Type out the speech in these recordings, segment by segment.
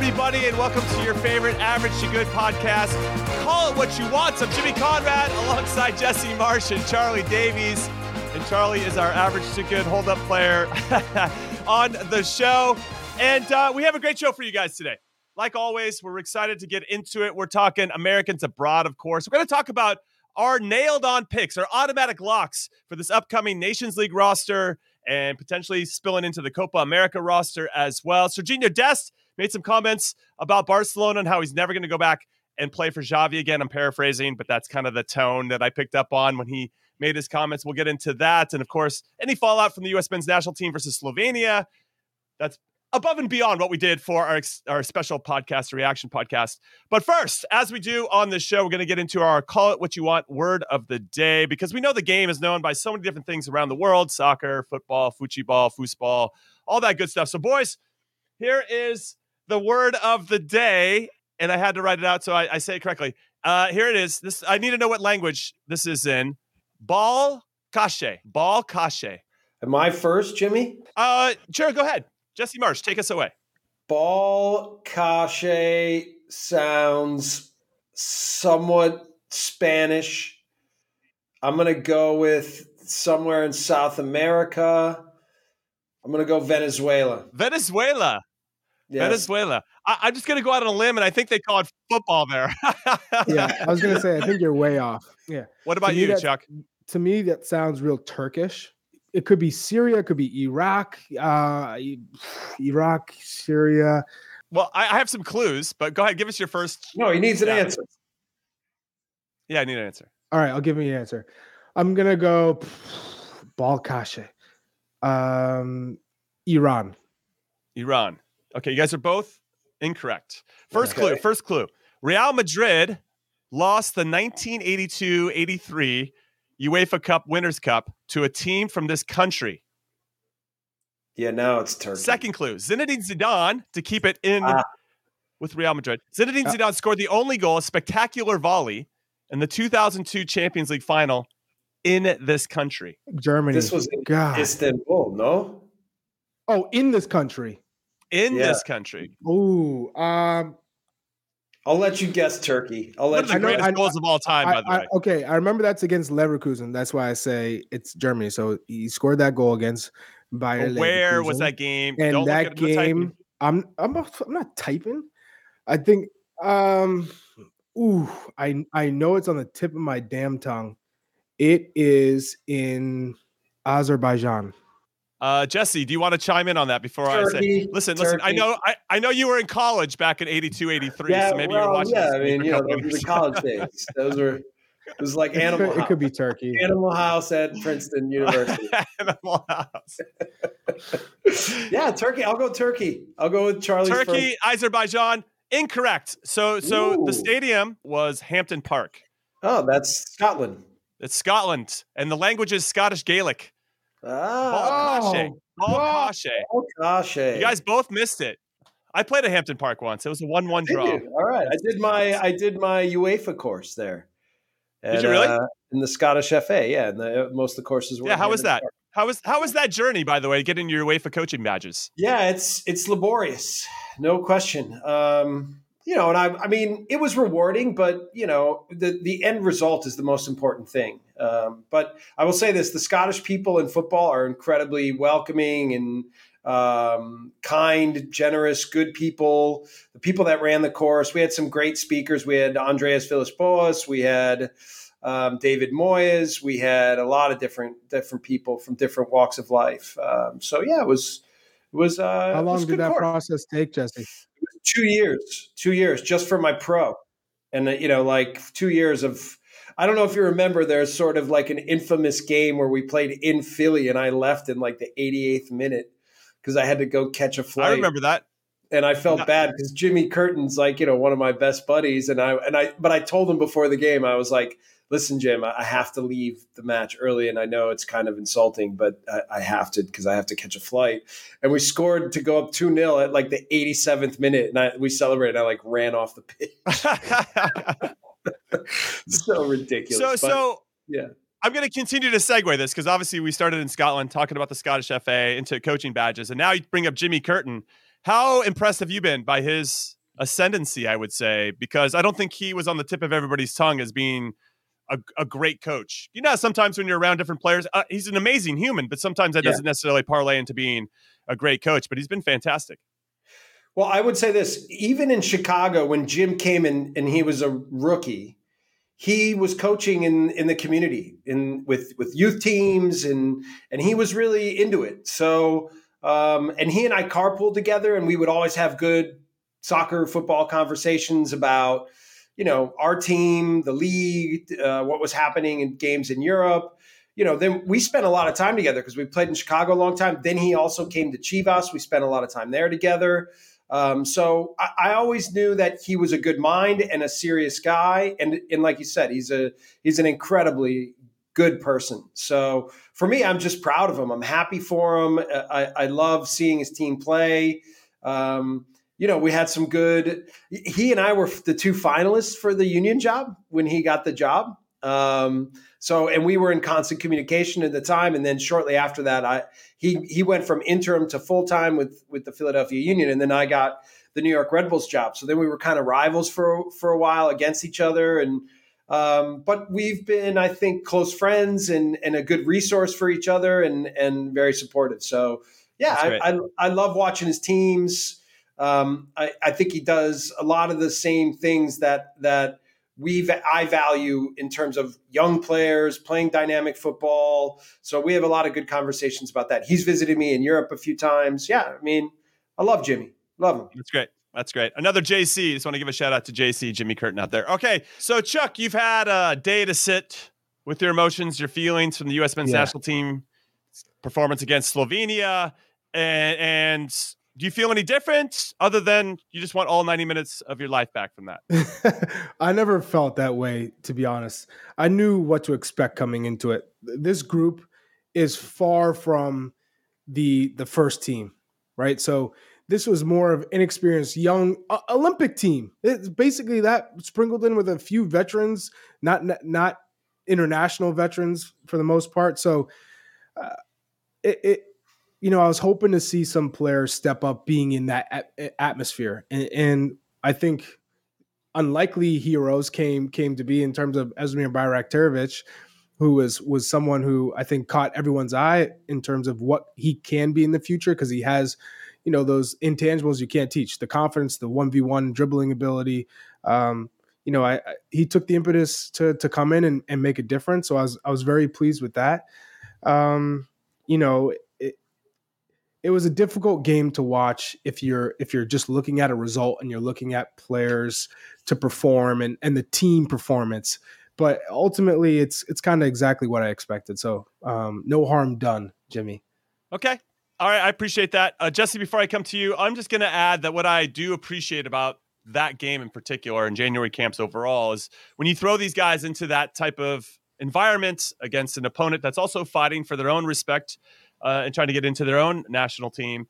Everybody, and welcome to your favorite Average to Good podcast. Call it what you want. I'm Jimmy Conrad alongside Jesse Marsch and Charlie Davies. And Charlie is our Average to Good hold up player on the show. And uh, we have a great show for you guys today. Like always, we're excited to get into it. We're talking Americans abroad, of course. We're going to talk about our nailed on picks, our automatic locks for this upcoming Nations League roster and potentially spilling into the Copa America roster as well. Sergiño Dest made some comments about Barcelona and how he's never going to go back and play for Xavi again. I'm paraphrasing, but that's kind of the tone that I picked up on when he made his comments. We'll get into that. And of course, any fallout from the U.S. men's national team versus Slovenia. That's above and beyond what we did for our, our special podcast, reaction podcast. But first, as we do on this show, we're going to get into our call it what you want word of the day because we know the game is known by so many different things around the world soccer, football, fuchiball, foosball, all that good stuff. So, boys, here is the word of the day. And I had to write it out so I, I say it correctly. Uh, here it is. This I need to know what language this is in. Ball cache. Ball cache. Am I first, Jimmy? Uh, sure, go ahead. Jesse Marsch, take us away. Ball cache sounds somewhat Spanish. I'm going to go with somewhere in South America. I'm going to go Venezuela. Venezuela. Yes. Venezuela. I, I'm just going to go out on a limb, and I think they call it football there. yeah, I was gonna say I think you're way off. Yeah. What about To you, that's- Chuck? To me, that sounds real Turkish. It could be Syria, it could be Iraq, uh, Iraq, Syria. Well, I, I have some clues, but go ahead. Give us your first. No, he needs an Yeah. answer. Yeah, I need an answer. All right, I'll give you an answer. I'm gonna go Balkashe. Um, Iran. Iran. Okay, you guys are both incorrect. First clue. First clue. Real Madrid lost the 1982-83 UEFA Cup Winners' Cup to a team from this country. Yeah, now it's Turkey. Second clue. Zinedine Zidane to keep it in Ah. with Real Madrid. Zinedine Uh, Zidane scored the only goal, a spectacular volley in the 2002 Champions League final in this country. Germany. This was in God. Istanbul, no? oh, in this country. In Yeah. this country. Ooh, um, I'll let you guess Turkey. I'll One let of the you know- greatest I- goals of all time, I- by the I- way. okay, I remember that's against Leverkusen. That's why I say it's Germany. So he scored that goal against Bayer Where was that game? And Don't that at game, I'm I'm not, I'm not typing. I think um Ooh, I I know it's on the tip of my damn tongue. It is in Azerbaijan. Uh, Jesse, do you want to chime in on that before I say? Turkey, Listen, listen. I know, I, I know you were in college back in 82, 83, Yeah, so maybe you were watching. yeah. this I mean, you know, those were years. the college days. Those were it was like It Animal could, it could be Turkey. Animal House at Princeton University. Animal House. yeah, Turkey. I'll go Turkey. I'll go with Charlie. Turkey, Azerbaijan. Incorrect. So, so the stadium was Hampden Park. Oh, that's Scotland. It's Scotland, and the language is Scottish Gaelic. Ah, Balkache. Balkache. oh. You guys both missed it. I played at Hampden Park once. It was a one-one draw. you? All right. I did my I did my UEFA course there. Did you really? uh, in the Scottish FA, yeah. And the, most of the courses were. Yeah, how was that? Park. How was how was that journey, by the way, getting your UEFA coaching badges? Yeah, it's it's laborious, no question. Um, you know, and I I mean, it was rewarding, but you know, the the end result is the most important thing. Um, but I will say this: the Scottish people in football are incredibly welcoming and um, kind, generous, good people. The people that ran the course, we had some great speakers. We had Andreas Villas-Boas, we had um, David Moyes, we had a lot of different different people from different walks of life. Um, so yeah, it was it was. Uh, How long was did good that course. process take, Jesse? Two years, two years just for my pro, and uh, you know, like two years of. I don't know if you remember. There's sort of like an infamous game where we played in Philly, and I left in like the 88th minute because I had to go catch a flight I remember that. and I felt No. bad because Jimmy Curtin's like you know one of my best buddies, and I and I but I told him before the game I was like, listen, Jim, I have to leave the match early, and I know it's kind of insulting, but I, I have to because I have to catch a flight. And we scored to go up two 0 at like the 87th minute, and I, we celebrated. And I like ran off the pitch. so ridiculous. so but- so yeah. I'm going to continue to segue this because obviously we started in Scotland talking about the Scottish FA into coaching badges, and now you bring up Jimmy Curtin. How impressed have you been by his ascendancy? I would say because I don't think he was on the tip of everybody's tongue as being a, a great coach. You know, sometimes when you're around different players, uh, he's an amazing human, but sometimes that Yeah. doesn't necessarily parlay into being a great coach. But he's been fantastic. Well, I would say this: even in Chicago, when Jim came in and he was a rookie, he was coaching in in the community, in with with youth teams, and and he was really into it. So, um, and he and I carpooled together, and we would always have good soccer, football conversations about you know our team, the league, uh, what was happening in games in Europe. You know, then we spent a lot of time together because we played in Chicago a long time. Then he also came to Chivas. We spent a lot of time there together. Um, so I, I always knew that he was a good mind and a serious guy, and and like you said, he's a he's an incredibly good person. So for me, I'm just proud of him. I'm happy for him. I, I love seeing his team play. Um, you know, we had some good. He and I were the two finalists for the union job when he got the job. Um, so, and we were in constant communication at the time. And then shortly after that, I he he went from interim to full time with with the Philadelphia Union, and then I got the New York Red Bulls job. So then we were kind of rivals for for a while against each other, and um, but we've been, I think, close friends and and a good resource for each other, and and very supportive. So yeah, I, I I love watching his teams. Um, I, I think he does a lot of the same things that that we I value in terms of young players playing dynamic football. So we have a lot of good conversations about that. He's visited me in Europe a few times. Yeah, I mean, I love Jimmy, love him. That's great. That's great. Another JC. Just want to give a shout out to JC, Jimmy Curtin out there. Okay. So, Chuck, you've had a day to sit with your emotions, your feelings from the U.S. men's Yeah. national team performance against Slovenia. And, and do you feel any different other than you just want all 90 minutes of your life back from that? I never felt that way, to be honest. I knew what to expect coming into it. This group is far from the the first team, right? So this was more of inexperienced young uh, Olympic team. It's basically that sprinkled in with a few veterans, not not, international veterans for the most part. So uh, it, it you know, I was hoping to see some players step up being in that at- atmosphere. And, and I think unlikely heroes came came to be in terms of Esmir Bajraktarevic, who was was someone who I think caught everyone's eye in terms of what he can be in the future because he has, you know, those intangibles you can't teach: the confidence, the one v one dribbling ability. Um, you know, I, I, he took the impetus to to come in and, and make a difference. So I was I was very pleased with that. Um, you know, it, was a difficult game to watch if you're if you're just looking at a result and you're looking at players to perform and and the team performance. But ultimately, it's it's kind of exactly what I expected. So um, no harm done, Jimmy. Okay. All right, I appreciate that. Uh, Jesse, before I come to you, I'm just going to add that what I do appreciate about that game in particular and January camps overall is when you throw these guys into that type of environment against an opponent that's also fighting for their own respect uh, and trying to get into their own national team.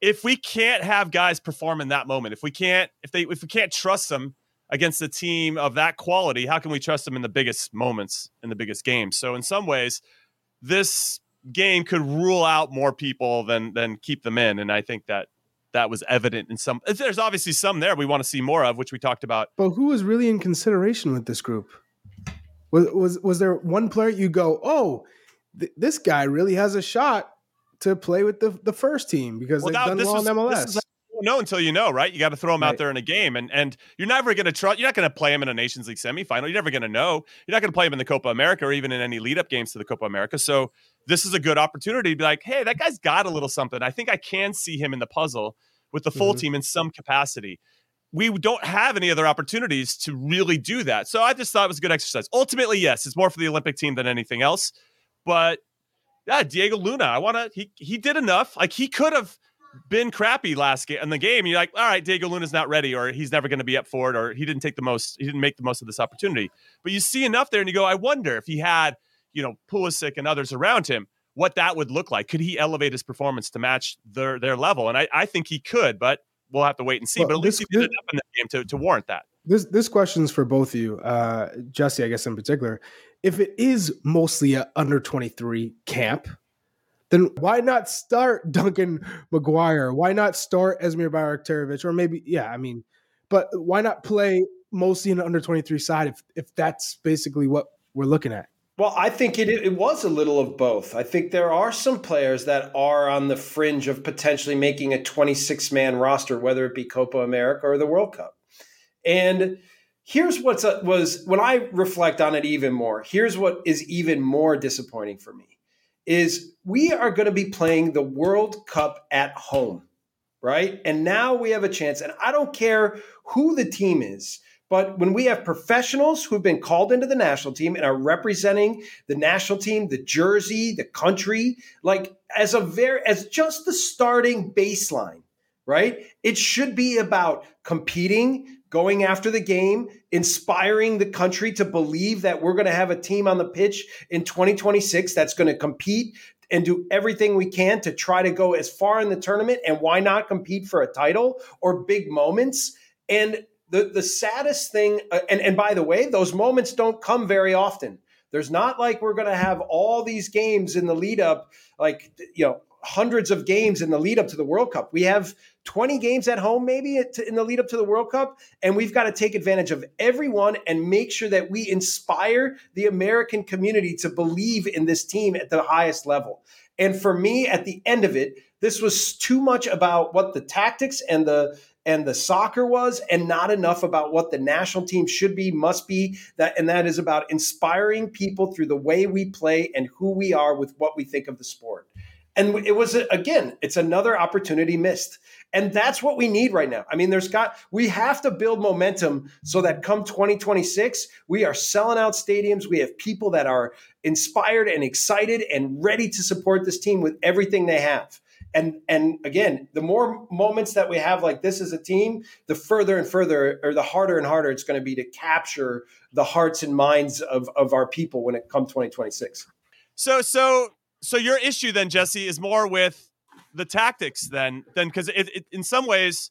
If we can't have guys perform in that moment, if we can't, if they, if we can't trust them against a team of that quality, how can we trust them in the biggest moments in the biggest games? So in some ways, this game could rule out more people than than keep them in, and I think that that was evident in some. There's obviously some there we want to see more of, which we talked about. But who was really in consideration with this group? Was was was there one player you go, oh, th- this guy really has a shot to play with the the first team because well, they've done well was, in MLS know until you know, right? You got to throw him right. out there in a game, and and you're never going to trust. You're not going to play him in a Nations League semifinal. You're never going to know. You're not going to play him in the Copa America or even in any lead up games to the Copa America. So this is a good opportunity to be like, hey, that guy's got a little something. I think I can see him in the puzzle with the full mm-hmm. team in some capacity. We don't have any other opportunities to really do that. So I just thought it was a good exercise. Ultimately, yes, it's more for the Olympic team than anything else. But yeah, Diego Luna, I want to. He he did enough. Like he could have been crappy last game in the game. You're like, all right, Diego Luna's not ready, or he's never going to be up for it, or he didn't take the most, he didn't make the most of this opportunity. But you see enough there, and you go, I wonder if he had, you know, Pulisic and others around him, what that would look like. Could he elevate his performance to match their their level? And I, I think he could, but we'll have to wait and see. Well, but at least he did enough in the game to, to warrant that. This this question is for both of you, uh, Jesse, I guess in particular. If it is mostly a under twenty three camp, then why not start Duncan McGuire? Why not start Esmir Bajraktarevic? Or maybe, yeah, I mean, but why not play mostly the under 23 side if, if that's basically what we're looking at? Well, I think it, it was a little of both. I think there are some players that are on the fringe of potentially making a 26 man roster, whether it be Copa America or the World Cup. And here's what's uh, was when I reflect on it even more. Here's what is even more disappointing for me is we are going to be playing the World Cup at home, right? And now we have a chance. And I don't care who the team is, but when we have professionals who've been called into the national team and are representing the national team, the jersey, the country, like as a very, as just the starting baseline, right? It should be about competing, going after the game, inspiring the country to believe that we're going to have a team on the pitch in 2026 that's going to compete and do everything we can to try to go as far in the tournament and why not compete for a title or big moments. And the the saddest thing uh, and and by the way those moments don't come very often. There's not like we're going to have all these games in the lead up like you know hundreds of games in the lead up to the World Cup. We have 20 games at home, maybe in the lead up to the World Cup. And we've got to take advantage of everyone and make sure that we inspire the American community to believe in this team at the highest level. And for me, at the end of it, this was too much about what the tactics and the and the soccer was and not enough about what the national team should be must be that and that is about inspiring people through the way we play and who we are with what we think of the sport and it was again, it's another opportunity missed. And that's what we need right now. I mean, there's got we have to build momentum so that come 2026, we are selling out stadiums. We have people that are inspired and excited and ready to support this team with everything they have. And and again, the more moments that we have like this as a team, the further and further or the harder and harder it's going to be to capture the hearts and minds of, of our people when it comes 2026. So so so your issue then, Jesse, is more with the tactics then, then because it, it, in some ways,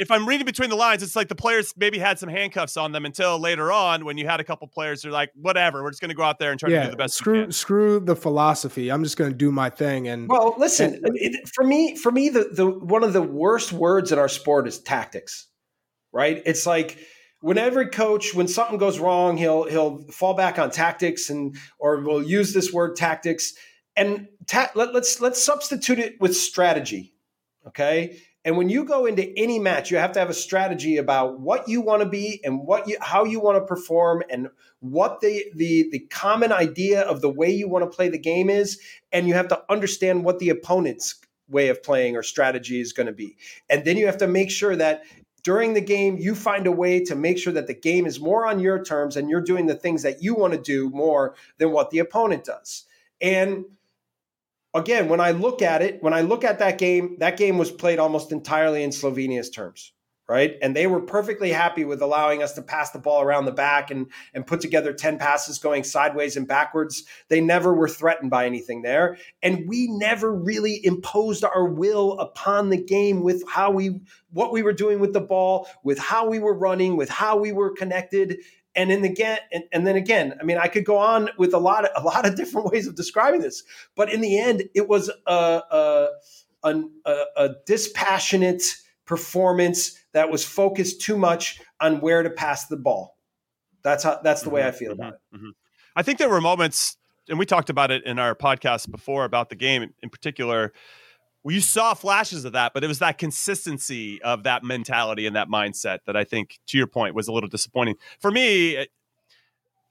if I'm reading between the lines, it's like the players maybe had some handcuffs on them until later on when you had a couple players who are like, whatever, we're just going to go out there and try yeah, to do the best. Screw, screw the philosophy. I'm just going to do my thing. And well, listen, and, it, for me, for me, the the one of the worst words in our sport is tactics. Right? It's like when every coach, when something goes wrong, he'll he'll fall back on tactics and or we'll use this word tactics and ta- let, let's let's substitute it with strategy okay And when you go into any match, you have to have a strategy about what you want to be and what you how you want to perform and what the the the common idea of the way you want to play the game is and you have to understand what the opponent's way of playing or strategy is going to be. And then you have to make sure that during the game you find a way to make sure that the game is more on your terms and you're doing the things that you want to do more than what the opponent does. And again, when I look at it, when I look at that game, that game was played almost entirely in Slovenia's terms, right? And they were perfectly happy with allowing us to pass the ball around the back and and put together 10 passes going sideways and backwards. They never were threatened by anything there, and we never really imposed our will upon the game with how we what we were doing with the ball, with how we were running, with how we were connected and then again and, and, then again i mean i could go on with a lot of a lot of different ways of describing this but in the end it was a a, a, a dispassionate performance that was focused too much on where to pass the ball that's how that's the mm-hmm, way i feel mm-hmm, about it mm-hmm. i think there were moments and we talked about it in our podcast before about the game in particular well, you saw flashes of that, but it was that consistency of that mentality and that mindset that I think, to your point, was a little disappointing for me. Eh,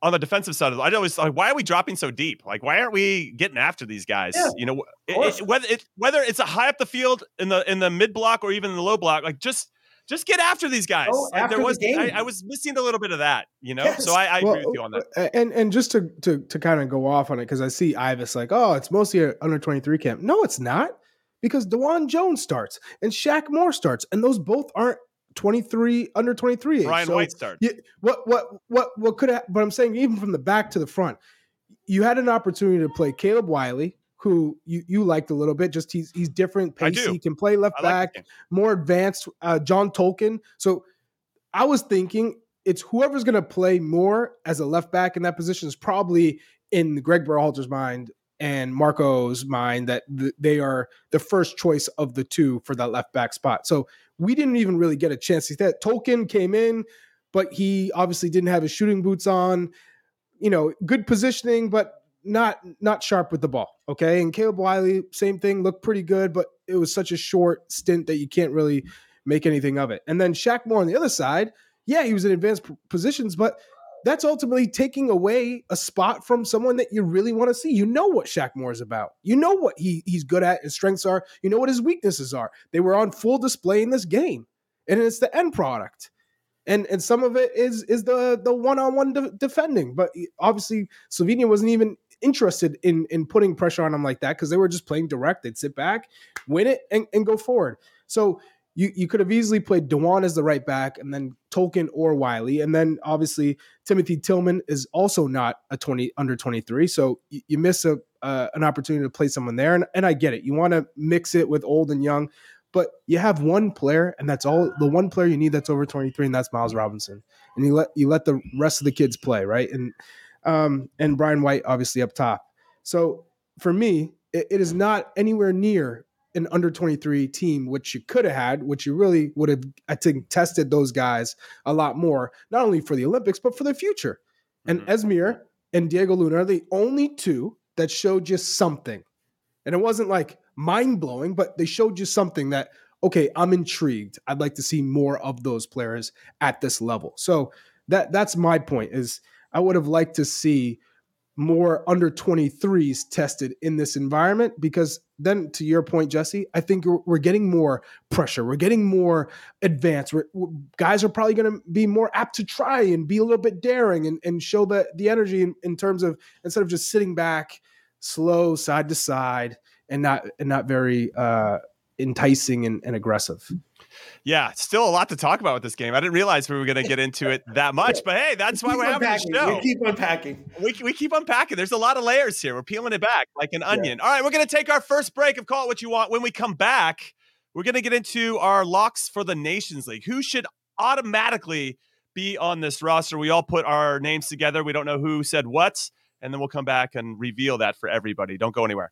on the defensive side, I always like, why are we dropping so deep? Like, why aren't we getting after these guys? Yeah, you know, it, it, whether it, whether it's a high up the field in the in the mid block or even the low block, like just just get after these guys. Oh, like there was, the I, I, was missing a little bit of that, you know. Yes. So I, I well, agree with you on that. And and just to to to kind of go off on it because I see Ives like, oh, it's mostly an under twenty three camp. No, it's not because DeJuan Jones starts and Shaq Moore starts, and those both aren't 23 under 23 Brian so White starts. You, what what what what could have but I'm saying even from the back to the front, you had an opportunity to play Caleb Wiley, who you, you liked a little bit. Just he's he's different, pacey, he can play left I back, like more advanced. Uh, John Tolkin. So I was thinking it's whoever's going to play more as a left back in that position is probably in Gregg Berhalter's mind and Marco's mind that th- they are the first choice of the two for that left back spot. So we didn't even really get a chance. to That Tolkin came in, but he obviously didn't have his shooting boots on. You know, good positioning, but not not sharp with the ball. Okay, and Caleb Wiley, same thing, looked pretty good, but it was such a short stint that you can't really make anything of it. And then Shaq Moore on the other side, yeah, he was in advanced positions, but that's ultimately taking away a spot from someone that you really want to see. You know what Shaq Moore is about. You know what he he's good at, his strengths are. You know what his weaknesses are. They were on full display in this game, and it's the end product. And and some of it is is the the one on one defending. But obviously, Slovenia wasn't even interested in in putting pressure on them like that because they were just playing direct. They'd sit back, win it, and, and go forward. So you you could have easily played DeJuan as the right back and then Tolkin or Wiley. And then obviously Timothy Tillman is also not a 20 under 23. So you, you miss a uh, an opportunity to play someone there. And, and I get it. You want to mix it with old and young, but you have one player and that's all the one player you need that's over 23 and that's Miles Robinson. And you let you let the rest of the kids play, right? And um and Brian White obviously up top. So for me, it, it is not anywhere near an under 23 team, which you could have had, which you really would have, I think, tested those guys a lot more, not only for the Olympics, but for the future. And mm-hmm. Esmir and Diego Luna are the only two that showed you something. And it wasn't like mind blowing, but they showed you something that, okay, I'm intrigued. I'd like to see more of those players at this level. So that that's my point is I would have liked to see more under 23s tested in this environment because then to your point jesse i think we're getting more pressure. We're getting more advanced. We're, guys are probably going to be more apt to try and be a little bit daring and, and show the, the energy in, in terms of instead of just sitting back slow side to side and not and not very uh, enticing and, and aggressive yeah, still a lot to talk about with this game. I didn't realize we were going to get into it that much, but hey, that's why we're having the show. We keep unpacking. We, we keep unpacking. There's a lot of layers here. We're peeling it back like an onion. Yeah. All right, we're going to take our first break of Call It What You Want. When we come back, we're going to get into our locks for the Nations League. Who should automatically be on this roster? We all put our names together. We don't know who said what, and then we'll come back and reveal that for everybody. Don't go anywhere.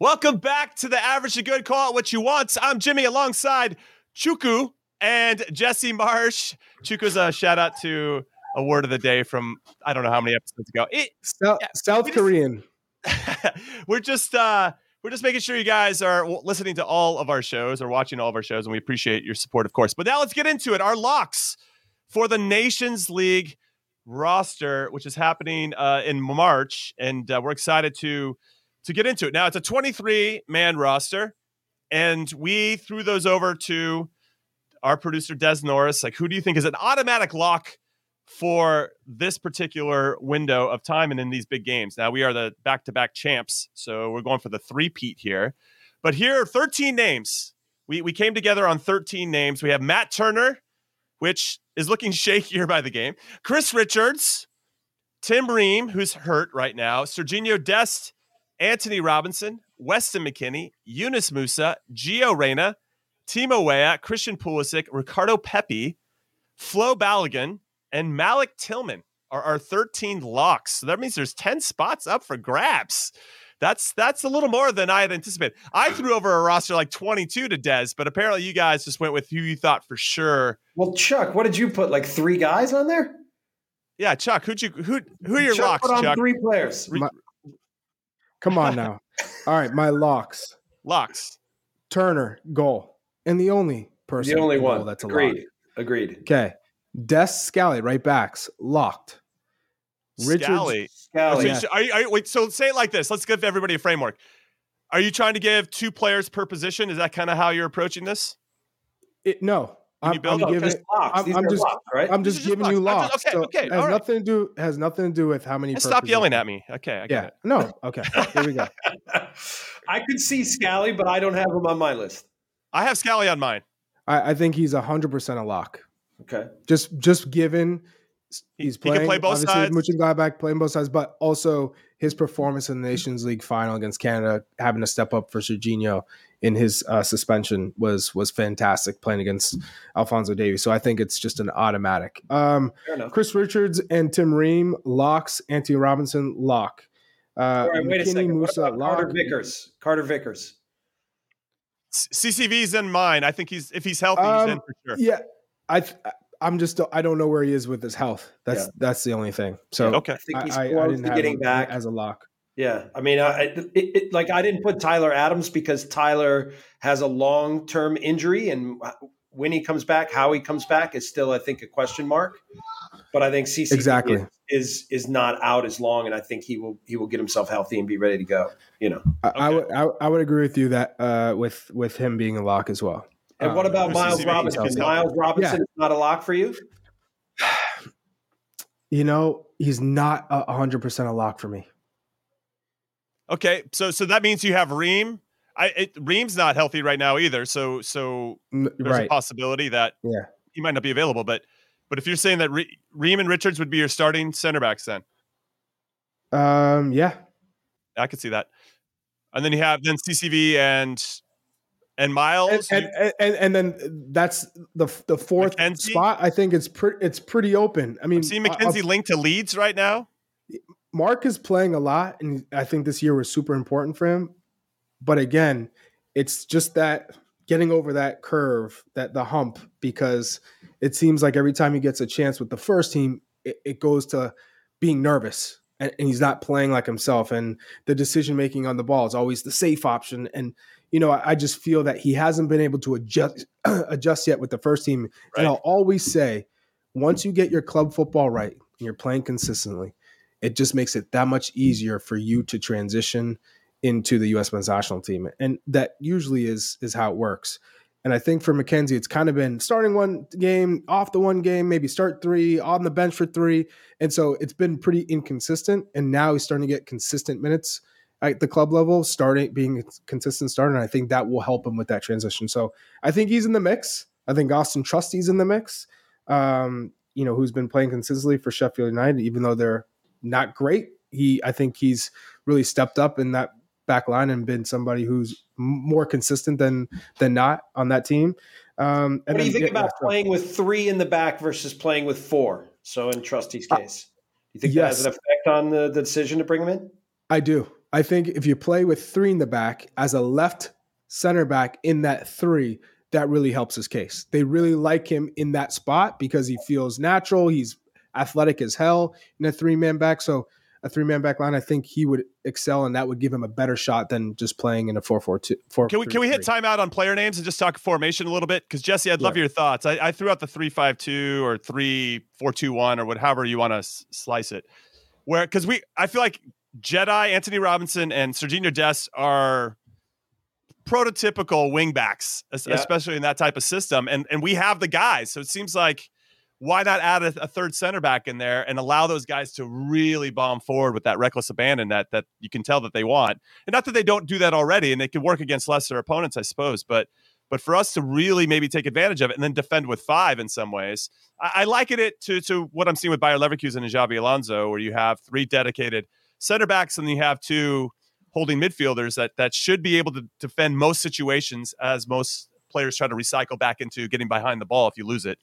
Welcome back to the Average to Good Call It What You Want. I'm Jimmy alongside Chuku and Jesse Marsch. Chuku's a shout out to a word of the day from I don't know how many episodes ago. It, South, yeah, South Korean. we're just uh we're just making sure you guys are listening to all of our shows or watching all of our shows, and we appreciate your support, of course. But now let's get into it. Our locks for the Nations League roster, which is happening uh, in March, and uh, we're excited to to get into it. Now it's a 23 man roster, and we threw those over to our producer Des Norris. Like, who do you think is an automatic lock for this particular window of time and in these big games. Now we are the back-to-back champs, so we're going for the three-peat here. But here are 13 names. We we came together on 13 names. We have Matt Turner, which is looking shakier by the game. Chris Richards, Tim Ream, who's hurt right now, Sergiño Dest, Antonee Robinson, Weston McKennie, Yunus Musah, Gio Reyna, Timo Weah, Christian Pulisic, Ricardo Pepi, Flo Balogun, and Malik Tillman are our 13 locks. So that means there's 10 spots up for grabs. That's that's a little more than I had anticipated. I threw over a roster like 22 to Des, but apparently you guys just went with who you thought for sure. Well, Chuck, what did you put? Like three guys on there? Yeah, Chuck. Who'd you who who are your Chuck locks? Put on Chuck? three players. My, come on now. All right, my locks. Locks. Turner goal, and the only person. The only one. That's a Agreed. lock. Agreed. Okay. Des Scally, right backs, locked. Richard Scally. Scally. So, are you, are you, wait, so say it like this. Let's give everybody a framework. Are you trying to give two players per position? Is that kind of how you're approaching this? It, no. I'm, I'm, no, giving. just I'm, I'm just. locks, right? I'm just giving just you locks. locks. Just, okay. So okay. Has All right. nothing to do. Has nothing to do with how many. Stop yelling at me. Okay. I get Yeah. it. No. Okay. Here we go. I could see Scally, but I don't have him on my list. I have Scally on mine. I, I think he's hundred percent a lock. Okay. Just just given he's he playing. can play both obviously, sides. Mönchengladbach playing both sides, but also his performance in the Nations League final against Canada, having to step up for Serginho in his uh, suspension was was fantastic. Playing against Alfonso Davies, so I think it's just an automatic. Um, Chris Richards and Tim Ream locks. Antonee Robinson lock. Uh, All right, wait a second. Musah, about Carter lock. Vickers? Carter Vickers. CCV's in mine. I think he's if he's healthy, he's in Um, for sure. Yeah, I. th- I'm just. I don't know where he is with his health. That's Yeah. that's the only thing. So Okay. I think he's I, I, close I didn't to have getting back. as a lock. Yeah, I mean, I, it, it, like I didn't put Tyler Adams because Tyler has a long term injury, and when he comes back, how he comes back is still, I think, a question mark. But I think CC Exactly. is, is is not out as long, and I think he will he will get himself healthy and be ready to go. You know. I, I would I, I would agree with you that uh, with with him being a lock as well. And what Uh, about Miles Robinson? Miles Robinson is not a lock for you. You know, he's not a hundred percent a lock for me. Okay, so so that means you have Ream. I it, Ream's not healthy right now either. So so N- there's a possibility that Yeah. he might not be available. But but if you're saying that Re- Ream and Richards would be your starting center backs, then Um. Yeah. I could see that. And then you have then CCV and and And Miles. and, you- and and then that's the the fourth McKenzie? spot. I think it's pretty it's pretty open. I mean, seeing uh, uh, McKenzie linked to Leeds right now. Mark is playing a lot, and I think this year was super important for him. But again, it's just that getting over that curve, that the hump, because it seems like every time he gets a chance with the first team, it, it goes to being nervous. And, and he's not playing like himself, and the decision making on the ball is always the safe option. And you know, I, I just feel that he hasn't been able to adjust adjust yet with the first team. Right. And I'll always say, once you get your club football right and you're playing consistently, it just makes it that much easier for you to transition into the U.S. men's national team, and that usually is is how it works. And I think for McKenzie, it's kind of been starting one game, off the one game, maybe start three, on the bench for three, and so it's been pretty inconsistent. And now he's starting to get consistent minutes at the club level, starting being a consistent starter. And I think that will help him with that transition. So I think he's in the mix. I think Austin Trusty's in the mix. Um, you know, who's been playing consistently for Sheffield United, even though they're not great. he I think he's really stepped up in that back line and been somebody who's more consistent than than not on that team. Um, what do you think about playing with three in the back versus playing with four? So in Trusty's uh, case, do you think yes. that has an effect on the, the decision to bring him in? I do. I think if you play with three in the back as a left center back in that three, that really helps his case. They really like him in that spot because he feels natural. He's athletic as hell in a three man back. So a three man back line, I think he would excel, and that would give him a better shot than just playing in a four four two. Four, can we can we hit timeout on player names and just talk formation a little bit? Because Jesse, I'd love yeah. your thoughts. I, I, threw out the three five two or three four two one or whatever you want to s- slice it. Where because we, I feel like Jedi, Antonee Robinson, and Sergiño Dest are prototypical wingbacks, yeah. especially in that type of system, and and we have the guys. So it seems like why not add a, a, third center back in there and allow those guys to really bomb forward with that reckless abandon that that you can tell that they want and not that they don't do that already and they can work against lesser opponents i suppose but but for us to really maybe take advantage of it and then defend with five in some ways i, I liken it to to what i'm seeing with Bayer Leverkusen and Xabi Alonso where you have three dedicated center backs and you have two holding midfielders that that should be able to defend most situations as most players try to recycle back into getting behind the ball if you lose it.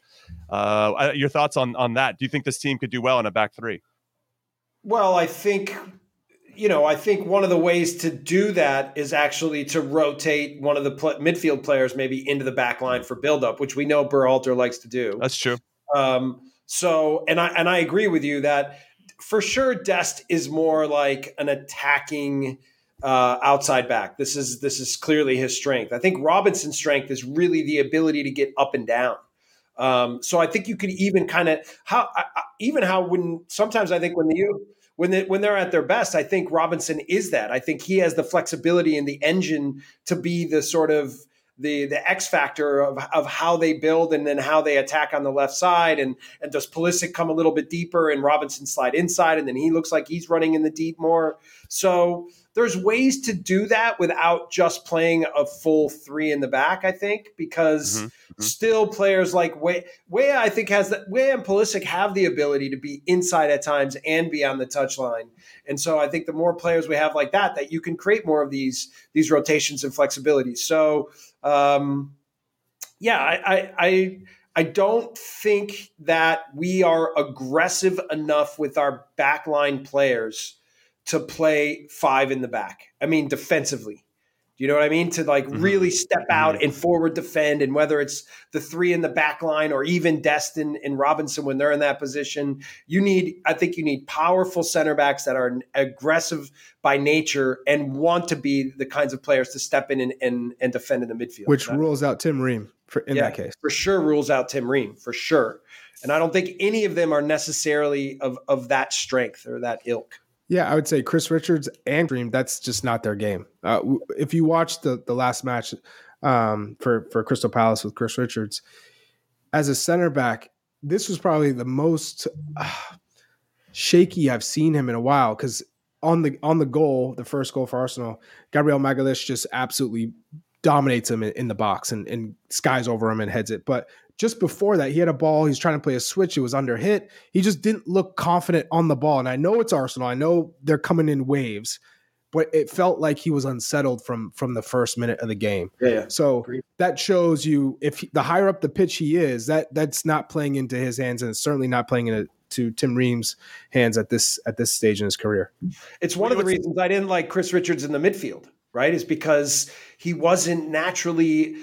Uh, your thoughts on on that? Do you think this team could do well in a back three? Well, I think you know, I think one of the ways to do that is actually to rotate one of the pl- midfield players maybe into the back line for buildup, which we know Berhalter likes to do. That's true. Um, so, and I and I agree with you that for sure, Dest is more like an attacking uh, outside back. This is this is clearly his strength. I think Robinson's strength is really the ability to get up and down. Um, so I think you could even kind of how I, even how when sometimes I think when the when they, when they're at their best, I think Robinson is that. I think he has the flexibility and the engine to be the sort of the the X factor of, of how they build and then how they attack on the left side. And and does Pulisic come a little bit deeper and Robinson slide inside and then he looks like he's running in the deep more. So there's ways to do that without just playing a full three in the back, I think, because mm-hmm. Mm-hmm. still players like Weah, Weah I think has that Weah and Pulisic have the ability to be inside at times and be on the touchline. And so I think the more players we have like that, that you can create more of these these rotations and flexibility. So um, yeah, I, I, I I don't think that we are aggressive enough with our backline players to play five in the back. I mean, defensively. You know what I mean? To like mm-hmm. really step out mm-hmm. and forward defend, and whether it's the three in the back line or even Destin and Robinson when they're in that position, you need, I think you need powerful center backs that are aggressive by nature and want to be the kinds of players to step in and, and, and defend in the midfield. Which rules out Tim Ream for, in yeah, that case. For sure rules out Tim Ream, for sure. And I don't think any of them are necessarily of, of that strength or that ilk. Yeah, I would say Chris Richards and Ream. That's just not their game. Uh, if you watch the the last match um, for for Crystal Palace with Chris Richards as a center back, this was probably the most uh, shaky I've seen him in a while. Because on the on the goal, the first goal for Arsenal, Gabriel Magalhaes just absolutely dominates him in, in the box and, and skies over him and heads it. But just before that, he had a ball. He's trying to play a switch. It was under hit. He just didn't look confident on the ball. And I know it's Arsenal. I know they're coming in waves, but it felt like he was unsettled from from the first minute of the game. Yeah. yeah. So Agreed. that shows you if he, the higher up the pitch he is, that that's not playing into his hands, and it's certainly not playing into Tim Ream's hands at this at this stage in his career. It's one of the reasons I didn't like Chris Richards in the midfield. Right, is because he wasn't naturally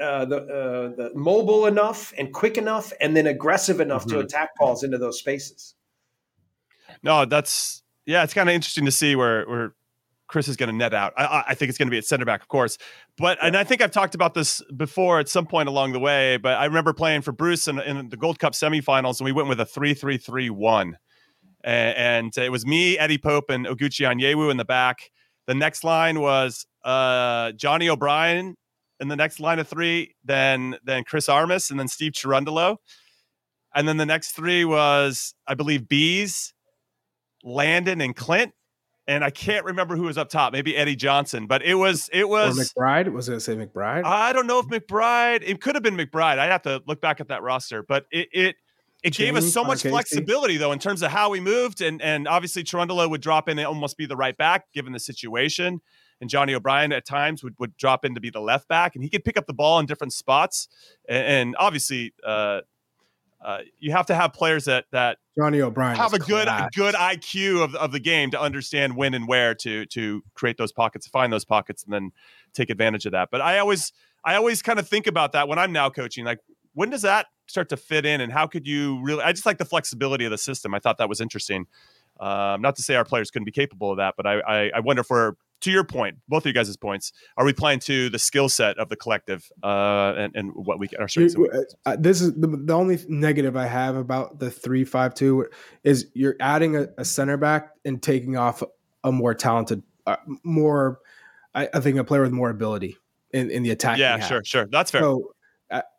uh, the, uh, the mobile enough and quick enough, and then aggressive enough mm-hmm. to attack balls into those spaces. No, that's yeah. It's kind of interesting to see where where Chris is going to net out. I, I think it's going to be at center back, of course. But and I think I've talked about this before at some point along the way. But I remember playing for Bruce in, in the Gold Cup semifinals, and we went with a three-three-three-one, and, and it was me, Eddie Pope, and Oguchi Onyewu in the back. The next line was uh, Johnny O'Brien in the next line of three, then then Chris Armas, and then Steve Cherundolo. And then the next three was, I believe, Beas, Landon, and Clint. And I can't remember who was up top. Maybe Eddie Johnson, but it was it was or McBride. Was it say McBride? I don't know if McBride. It could have been McBride. I'd have to look back at that roster, but it, it it gave us so much flexibility though in terms of how we moved and and obviously Cherundolo would drop in and almost be the right back given the situation and Johnny O'Brien at times would, would drop in to be the left back and he could pick up the ball in different spots and, and obviously uh, uh, you have to have players that that Johnny O'Brien have a good a good IQ of, of the game to understand when and where to to create those pockets, find those pockets, and then take advantage of that. But I always I always kind of think about that when I'm now coaching. Like, when does that start to fit in, and how could you really? I just like the flexibility of the system. I thought that was interesting. Um, not to say our players couldn't be capable of that, but I, I, I wonder if we're to your point, both of you guys' points, are we playing to the skill set of the collective uh, and, and what we our strengths? Uh, this is the, the only negative I have about the three five two is you're adding a, a center back and taking off a more talented, uh, more I, I, think a player with more ability in, in the attack. Yeah, sure, sure, that's fair. So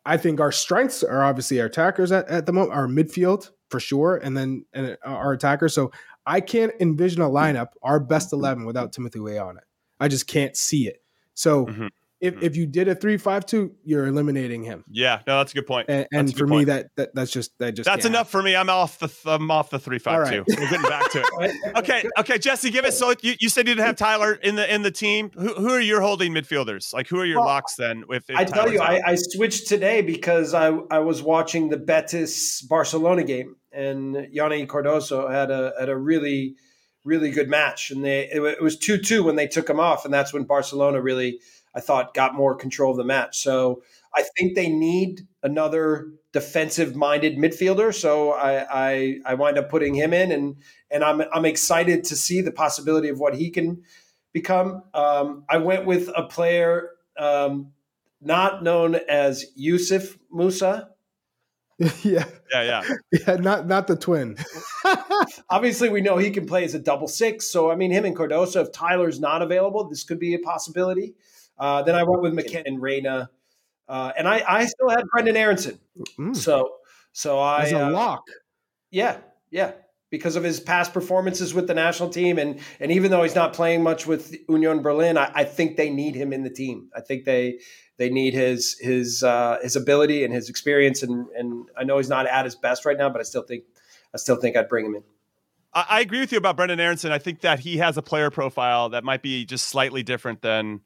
I think our strengths are obviously our attackers at, at the moment, our midfield for sure, and then and our attackers. So I can't envision a lineup, our best 11, without Timothy Weah on it. I just can't see it. So mm-hmm. If, mm-hmm. if you did a three-five-two, you're eliminating him. Yeah, no, that's a good point. And, and for me, that, that that's just that just that's enough happen. for me. I'm off the I'm off the three-five-two. Right. We're getting back to it. okay, okay, Jesse, give us. So you, you said you didn't have Tyler in the in the team. Who, who are your holding midfielders? Like who are your well, locks then? If, if I tell you, I, I switched today because I I was watching the Betis Barcelona game and Yanni Cardoso had a had a really really good match. And they it, it was two two when they took him off, and that's when Barcelona really I thought got more control of the match. So I think they need another defensive minded midfielder. So I, I I wind up putting him in, and and I'm I'm excited to see the possibility of what he can become. Um, I went with a player um, not known as Yusuf Musa. yeah. Yeah, yeah. Yeah, not not the twin. Obviously, we know he can play as a double six. So, I mean, him and Cardoso, if Tyler's not available, this could be a possibility. Uh, then I went with McKennie and Reyna. Uh, and I, I still had Brendan Aaronson. Mm. So, so I. As a uh, lock. Yeah, yeah. Because of his past performances with the national team. And, and even though he's not playing much with Union Berlin, I, I think they need him in the team. I think they they need his his uh, his ability and his experience. And and I know he's not at his best right now, but I still think I still think I'd bring him in. I, I agree with you about Brendan Aaronson. I think that he has a player profile that might be just slightly different than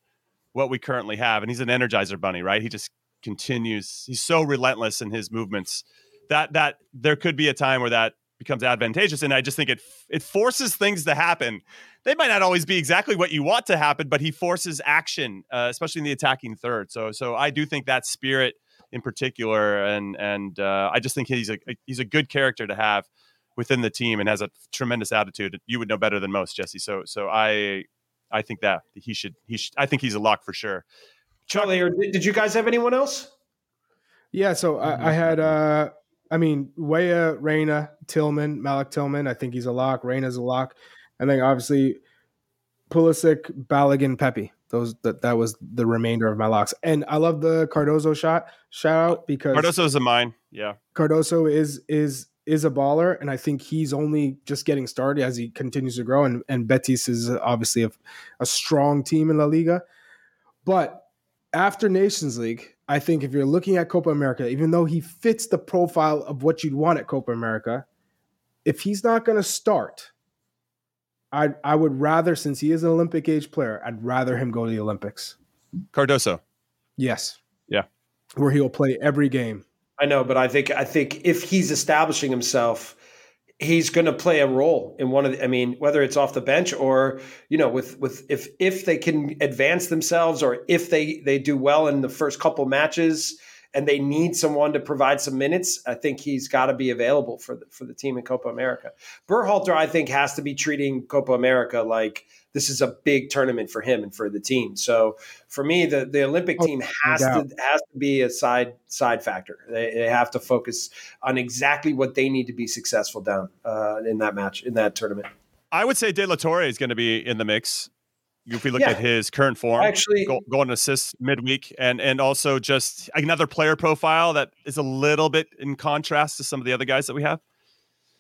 what we currently have, and he's an energizer bunny, right? He just continues. He's so relentless in his movements that that there could be a time where that becomes advantageous and i just think it it forces things to happen they might not always be exactly what you want to happen but he forces action uh, especially in the attacking third so so i do think that spirit in particular and and uh, i just think he's a he's a good character to have within the team and has a tremendous attitude you would know better than most jesse so so i i think that he should he should i think he's a lock for sure charlie or did you guys have anyone else yeah so i, I had uh I mean, Weah, Reyna, Tillman, Malik Tillman. I think he's a lock. Reyna's a lock. And then obviously Pulisic, Balogun, Pepi. Those that that was the remainder of my locks. And I love the Cardoso shot shout out because Cardoso is a mine. Yeah. Cardoso is is is a baller, and I think he's only just getting started as he continues to grow. And and Betis is obviously a, a strong team in La Liga. But after Nations League, I think if you're looking at Copa America, even though he fits the profile of what you'd want at Copa America, if he's not going to start, I I would rather, since he is an Olympic age player, I'd rather him go to the Olympics. Cardoso. Yes. Yeah. Where he'll play every game. I know, but I think I think if he's establishing himself he's going to play a role in one of the, I mean whether it's off the bench or you know with with if if they can advance themselves or if they they do well in the first couple matches and they need someone to provide some minutes, I think he's got to be available for the, for the team in Copa America. Berhalter, I think, has to be treating Copa America like this is a big tournament for him and for the team. So for me, the, the Olympic oh, team has to has to be a side side factor. They, they, have to focus on exactly what they need to be successful down uh, in that match in that tournament. I would say De La Torre is going to be in the mix if we look yeah. at his current form, actually go, going assists midweek, and and also just another player profile that is a little bit in contrast to some of the other guys that we have.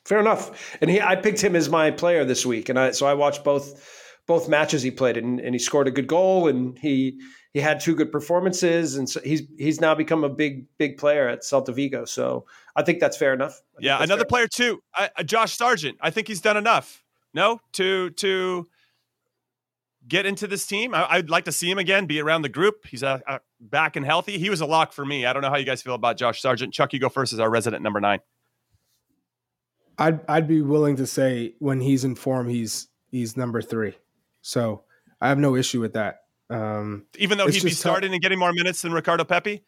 Fair enough. And he, I picked him as my player this week, and I so I watched both both matches he played, and, and he scored a good goal, and he he had two good performances, and so he's he's now become a big big player at Celta Vigo. So I think that's fair enough. Yeah, another player enough. too, uh, Josh Sargent. I think he's done enough. No, to to get into this team. I, would like to see him again, be around the group. He's uh, uh, back and healthy. He was a lock for me. I don't know how you guys feel about Josh Sargent. Chuck, you go first as our resident number nine. I'd I'd be willing to say when he's in form, he's he's number three. So I have no issue with that. Um, Even though he'd be starting tough. and getting more minutes than Ricardo Pepi.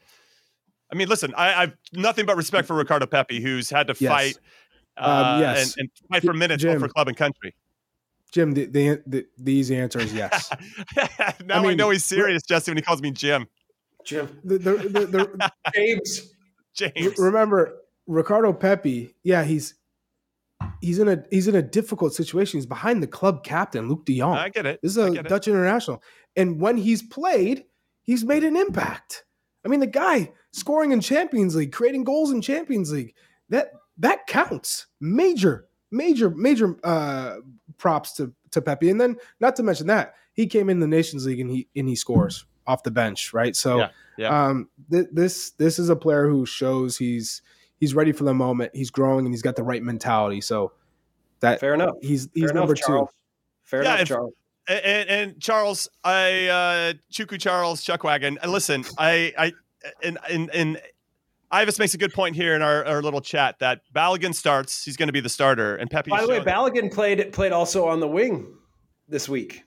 I mean, listen, I, I've nothing but respect for Ricardo Pepi, who's had to yes. fight, um, uh, um, yes. and, and, fight for minutes Jim, for club and country. Jim, the, the, the, the easy answer is yes. now I, mean, I, know he's serious, Jesse, when he calls me Jim. Jim. The, the, the, James. James. Remember, Ricardo Pepi, yeah, he's he's in a he's in a difficult situation. He's behind the club captain, Luuk de Jong. I get it. This is a Dutch it. international. And when he's played, he's made an impact. I mean, the guy scoring in Champions League, creating goals in Champions League, that that counts. Major, major, major uh, props to to Pepi. And then, not to mention that he came in the Nations League and he and he scores off the bench, right? So, yeah, yeah. Um, th- this this is a player who shows he's he's ready for the moment. He's growing and he's got the right mentality. So that fair enough. He's he's fair number enough, two. Fair yeah, enough, Charles. And, and, Charles, I uh Chuku Charles Chuckwagon. And listen, I I and and and Ivis makes a good point here in our, our little chat that Balogun starts. He's going to be the starter, and Pepi. By the way, Balogun played played also on the wing this week.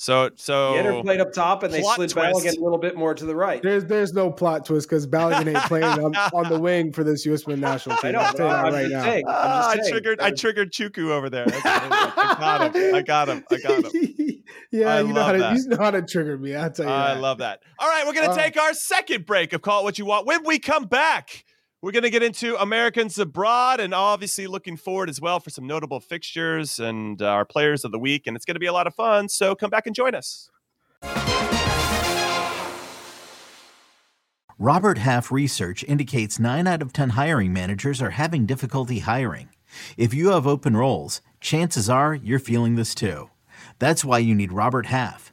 So so Yedder played up top, and they slid twist. Balogun a little bit more to the right. There's there's no plot twist because Balogun ain't playing on, on, the wing for this U.S. men's national team. I know. I'm right now. Saying, ah, I triggered I triggered Chuku over there. I got him. I got him. I got him. yeah, I you know how to that. you know how to trigger me. I tell you. I love that. All right, we're gonna uh, take our second break of Call It What You Want. When we come back. We're going to get into Americans abroad and obviously looking forward as well for some notable fixtures and uh, our players of the week. And it's going to be a lot of fun. So come back and join us. Robert Half research indicates 9 out of 10 hiring managers are having difficulty hiring. If you have open roles, chances are you're feeling this too. That's why you need Robert Half.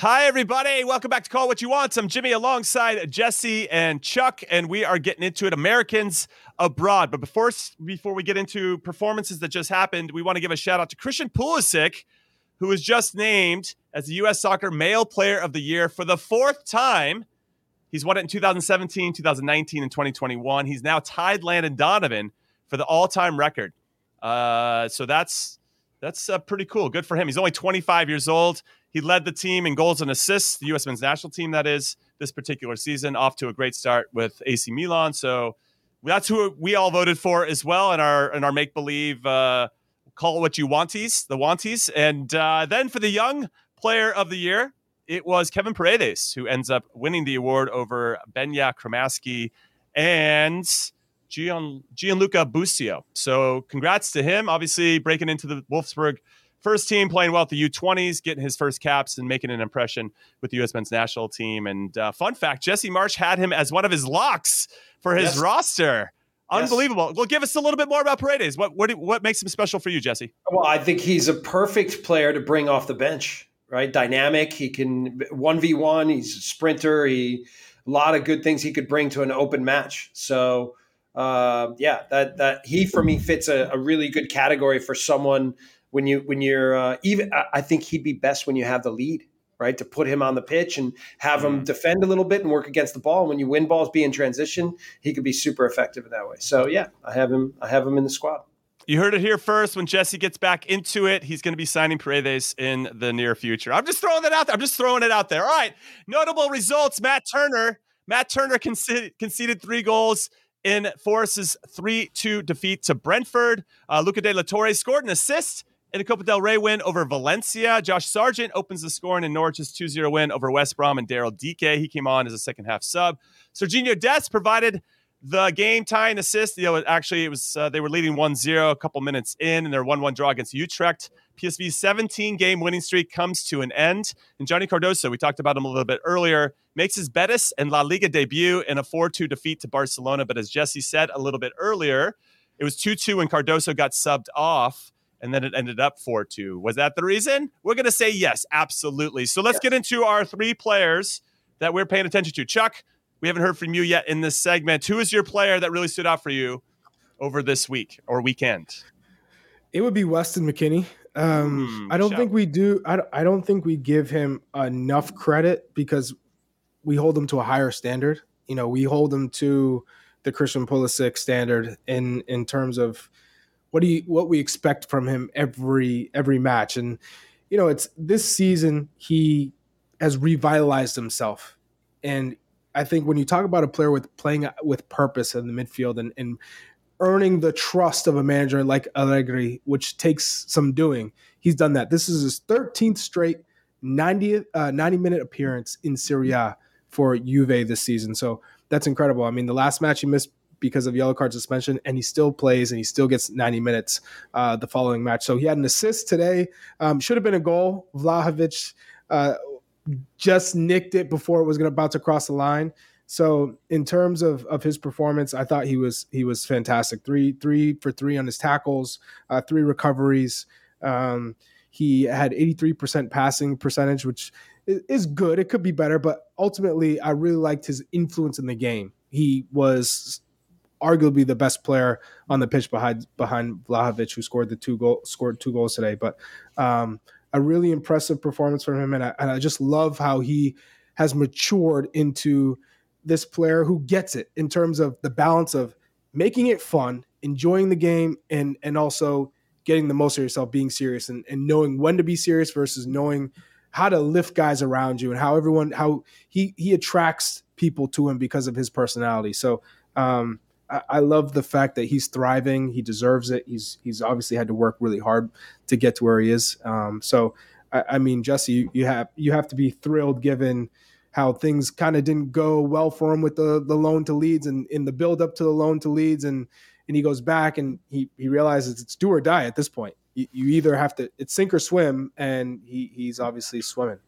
Hi, everybody. Welcome back to Call What You Want. I'm Jimmy alongside Jesse and Chuck, and we are getting into it Americans abroad. But before, before we get into performances that just happened, we want to give a shout out to Christian Pulisic, who was just named as the U.S. Soccer Male Player of the Year for the fourth time. He's won it in 2017, 2019, and 2021. He's now tied Landon Donovan for the all time record. Uh, so that's that's uh, pretty cool. Good for him. He's only 25 years old. He led the team in goals and assists, the U.S. men's national team, that is, this particular season, off to a great start with AC Milan. So that's who we all voted for as well in our in our make believe uh, call what you wanties, the wanties. And uh, then for the young player of the year, it was Kevin Paredes who ends up winning the award over Benja Cremaschi and Gian, Gianluca Busio. So congrats to him. Obviously, breaking into the Wolfsburg first team, playing well at the U20s, getting his first caps and making an impression with the U.S. men's national team. And uh, fun fact Jesse Marsch had him as one of his locks for his yes. roster. Unbelievable. Yes. Well, give us a little bit more about Paredes. What, what what makes him special for you, Jesse? Well, I think he's a perfect player to bring off the bench. Right, dynamic. He can one v one. He's a sprinter. He a lot of good things he could bring to an open match. So uh, yeah, that that he for me fits a, a, really good category for someone when you when you're uh, even. I think he'd be best when you have the lead, right? To put him on the pitch and have him mm-hmm. defend a little bit and work against the ball. And when you win balls, be in transition, he could be super effective in that way. So yeah, I have him. I have him in the squad. You heard it here first. When Jesse gets back into it, he's going to be signing Paredes in the near future. I'm just throwing that out there. I'm just throwing it out there. All right. Notable results. Matt Turner. Matt Turner conceded, conceded three goals in Forest's 3 2 defeat to Brentford. Uh, Luca de la Torre scored an assist in a Copa del Rey win over Valencia. Josh Sargent opens the scoring in Norwich's 2 0 win over West Brom and Daryl Dike. He came on as a second half sub. Sergiño Dest provided the game tying assist, you know, actually it was uh, they were leading 1-0 a couple minutes in, and their 1-1 draw against Utrecht. PSV's 17 game winning streak comes to an end. And Johnny Cardoso, we talked about him a little bit earlier, makes his Betis and La Liga debut in a 4 2 defeat to Barcelona. But as Jesse said a little bit earlier, it was 2 2 when Cardoso got subbed off, and then it ended up 4 2. Was that the reason? We're going to say yes, absolutely. So let's get into our three players that we're paying attention to. Chuck, we haven't heard from you yet in this segment. Who is your player that really stood out for you over this week or weekend? It would be Weston McKennie. Um, mm, I don't think we do. I, I don't think we give him enough credit because we hold him to a higher standard. You know, we hold him to the Christian Pulisic standard in in terms of what do you what we expect from him every every match. And you know, it's this season he has revitalized himself, and I think when you talk about a player with playing with purpose in the midfield and, and earning the trust of a manager like Allegri, which takes some doing. He's done that. This is his 13th straight 90, uh, 90 minute appearance in Serie A for Juve this season. So that's incredible. I mean, the last match he missed because of yellow card suspension, and he still plays and he still gets 90 minutes uh, the following match. So he had an assist today. Um, should have been a goal. Vlahovic uh, just nicked it before it was about to cross the line. So in terms of of his performance, I thought he was he was fantastic. Three three for three on his tackles, uh, three recoveries. Um, he had 83% passing percentage, which is good. It could be better, but ultimately, I really liked his influence in the game. He was arguably the best player on the pitch behind behind Vlahovic, who scored the two goal scored two goals today. But um, a really impressive performance from him, and I, and I just love how he has matured into this player who gets it in terms of the balance of making it fun, enjoying the game, and and also getting the most of yourself, being serious, and, and knowing when to be serious versus knowing how to lift guys around you and how everyone how he he attracts people to him because of his personality. So um, I, I, love the fact that he's thriving. He deserves it. He's he's obviously had to work really hard to get to where he is. Um, so I, I, mean, Jesse, you, you have you have to be thrilled given how things kind of didn't go well for him with the the loan to Leeds and in the build up to the loan to Leeds and and he goes back and he he realizes it's do or die at this point. You, you either have to it's sink or swim, and he he's obviously swimming.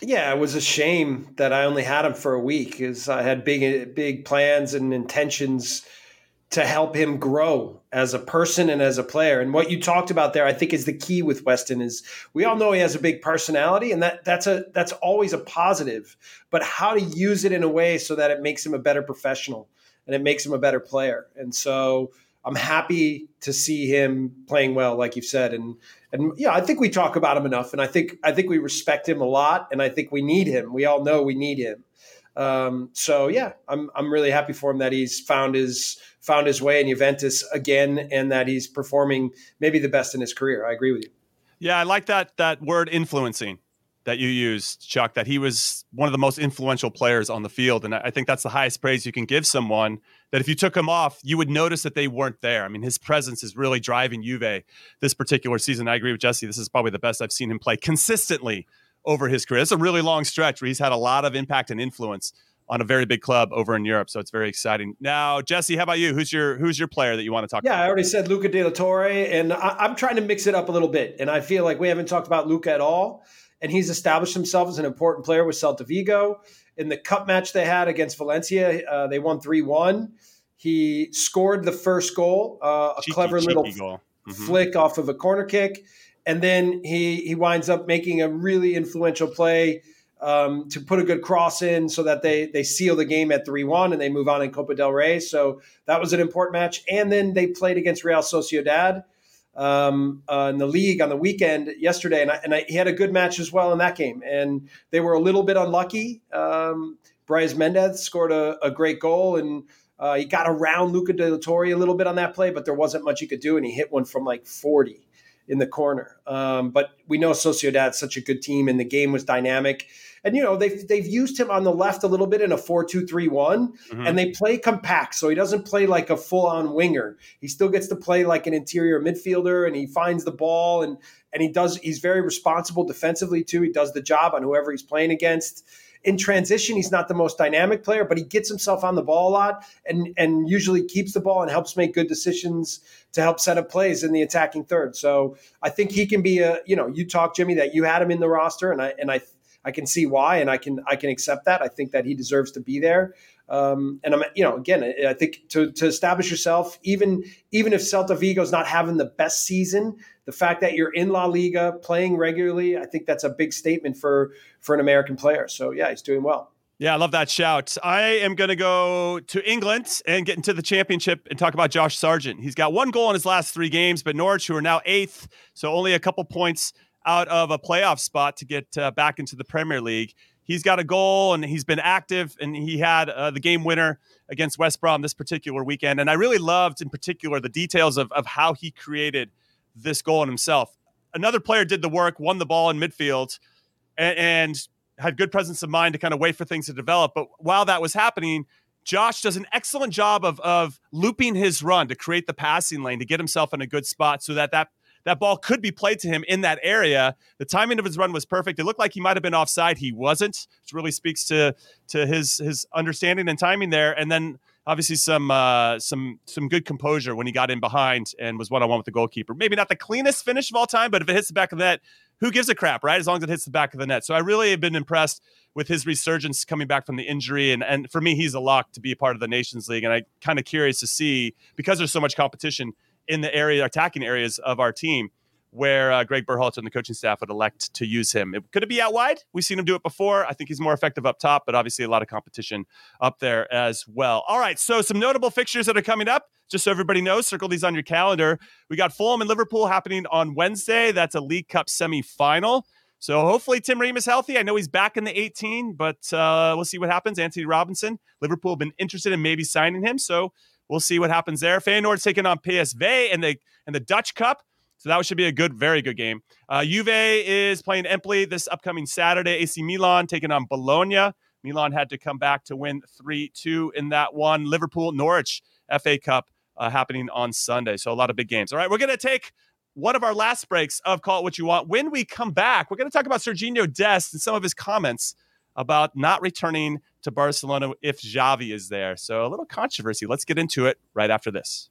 Yeah, it was a shame that I only had him for a week because I had big big plans and intentions to help him grow as a person and as a player. And what you talked about there, I think, is the key with Weston. Is we all know he has a big personality, and that that's a that's always a positive. But how to use it in a way so that it makes him a better professional and it makes him a better player. And so I'm happy to see him playing well, like you've said. And and yeah, I think we talk about him enough, and I think I think we respect him a lot, and I think we need him. We all know we need him. Um, so yeah, I'm I'm really happy for him that he's found his found his way in Juventus again, and that he's performing maybe the best in his career. I agree with you. Yeah, I like that that word influencing that you used, Chuck. That he was one of the most influential players on the field, and I think that's the highest praise you can give someone. That if you took him off, you would notice that they weren't there. I mean, his presence is really driving Juve this particular season. I agree with Jesse. This is probably the best I've seen him play consistently over his career. It's a really long stretch where he's had a lot of impact and influence on a very big club over in Europe. So it's very exciting. Now, Jesse, how about you? Who's your who's your player that you want to talk yeah, about? I already said Luca De La Torre, and I, am trying to mix it up a little bit. And I feel like we haven't talked about Luca at all. And he's established himself as an important player with Celta Vigo. In the cup match they had against Valencia, uh, they won 3 1. He scored the first goal, uh, a cheeky, clever cheeky little mm-hmm. flick off of a corner kick and then he he winds up making a really influential play um, to put a good cross in so that they they seal the game at 3-1 and they move on in Copa del Rey. So that was an important match. And then they played against Real Sociedad um, uh, in the league on the weekend yesterday. And, I, and I, he had a good match as well in that game. And they were a little bit unlucky. Um, Brais Mendez scored a, a great goal and uh, he got around Luca De La Torre a little bit on that play, but there wasn't much he could do. And he hit one from like 40 in the corner. Um, but we know Sociedad's such a good team, and the game was dynamic. And you know they've they've used him on the left a little bit in a four two three one, mm-hmm. and they play compact, so he doesn't play like a full on winger. He still gets to play like an interior midfielder, and he finds the ball and and he does. He's very responsible defensively too. He does the job on whoever he's playing against. In transition, he's not the most dynamic player, but he gets himself on the ball a lot and and usually keeps the ball and helps make good decisions to help set up plays in the attacking third. So I think he can be a you know you talk Jimmy that you had him in the roster and I and I I can see why and I can I can accept that. I think that he deserves to be there. Um, and I'm, you know, again, I think to, to establish yourself, even even if Celta Vigo's not having the best season, the fact that you're in La Liga playing regularly, I think that's a big statement for for an American player. So yeah, he's doing well. Yeah, I love that shout. I am going to go to England and get into the championship and talk about Josh Sargent. He's got one goal in his last three games, but Norwich, who are now eighth, so only a couple points out of a playoff spot to get uh, back into the Premier League he's got a goal and he's been active and he had uh, the game winner against West Brom this particular weekend. And I really loved in particular the details of, of how he created this goal in himself. Another player did the work, won the ball in midfield, and, and had good presence of mind to kind of wait for things to develop. But while that was happening, Josh does an excellent job of, of looping his run to create the passing lane to get himself in a good spot so that that that ball could be played to him in that area. The timing of his run was perfect. It looked like he might have been offside. He wasn't, which really speaks to to his his understanding and timing there. And then obviously some uh, some some good composure when he got in behind and was one on one with the goalkeeper. Maybe not the cleanest finish of all time, but if it hits the back of the net, who gives a crap, right? As long as it hits the back of the net. So I really have been impressed with his resurgence coming back from the injury. And and for me, he's a lock to be a part of the Nations League. And I kind of curious to see because there's so much competition in the area, attacking areas of our team, where uh, Gregg Berhalter and the coaching staff would elect to use him. It, could it be out wide? We've seen him do it before. I think he's more effective up top, but obviously a lot of competition up there as well. All right, so some notable fixtures that are coming up. Just so everybody knows, circle these on your calendar. We got Fulham and Liverpool happening on Wednesday. That's a League Cup semifinal. So hopefully Tim Ream is healthy. I know he's back in the 18, but uh, we'll see what happens. Antonee Robinson, Liverpool have been interested in maybe signing him, so We'll see what happens there. Feyenoord's taking on PSV and the and the Dutch Cup. So that should be a good, very good game. Uh, Juve is playing Empoli this upcoming Saturday. AC Milan taking on Bologna. Milan had to come back to win 3 2 in that one. Liverpool, Norwich, FA Cup uh, happening on Sunday. So a lot of big games. All right, we're going to take one of our last breaks of Call It What You Want. When we come back, we're going to talk about Sergiño Dest and some of his comments about not returning to Barcelona if Xavi is there. So a little controversy. Let's get into it right after this.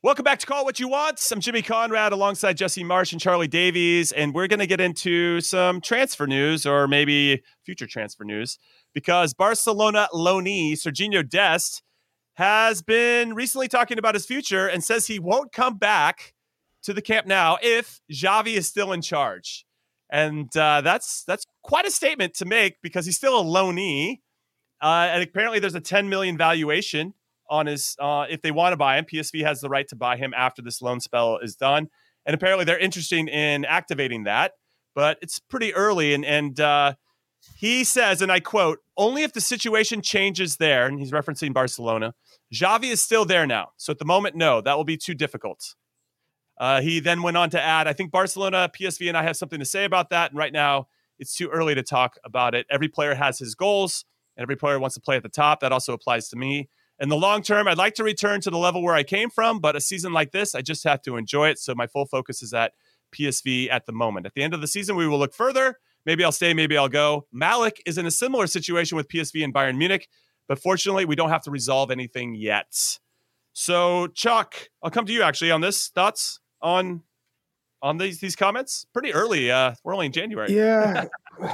Welcome back to Call What You Want. I'm Jimmy Conrad alongside Jesse Marsch and Charlie Davies, and we're going to get into some transfer news or maybe future transfer news because Barcelona loanee Sergiño Dest has been recently talking about his future and says he won't come back to the Camp Nou if Xavi is still in charge. And uh, that's that's quite a statement to make because he's still a loanee. Uh, and apparently, there's a 10 million valuation on his. Uh, if they want to buy him, PSV has the right to buy him after this loan spell is done. And apparently, they're interested in activating that, but it's pretty early. And and uh, he says, and I quote, "Only if the situation changes there." And he's referencing Barcelona. Xavi is still there now, so at the moment, no, that will be too difficult. Uh, he then went on to add, "I think Barcelona, PSV, and I have something to say about that. And right now, it's too early to talk about it. Every player has his goals." and every player wants to play at the top. That also applies to me. In the long term, I'd like to return to the level where I came from, but a season like this, I just have to enjoy it. So my full focus is at PSV at the moment. At the end of the season, we will look further. Maybe I'll stay, maybe I'll go. Malik is in a similar situation with PSV and Bayern Munich, but fortunately, we don't have to resolve anything yet. So, Chuck, I'll come to you actually on this. Thoughts on on these these comments? Pretty early. Uh, we're only in January. Yeah.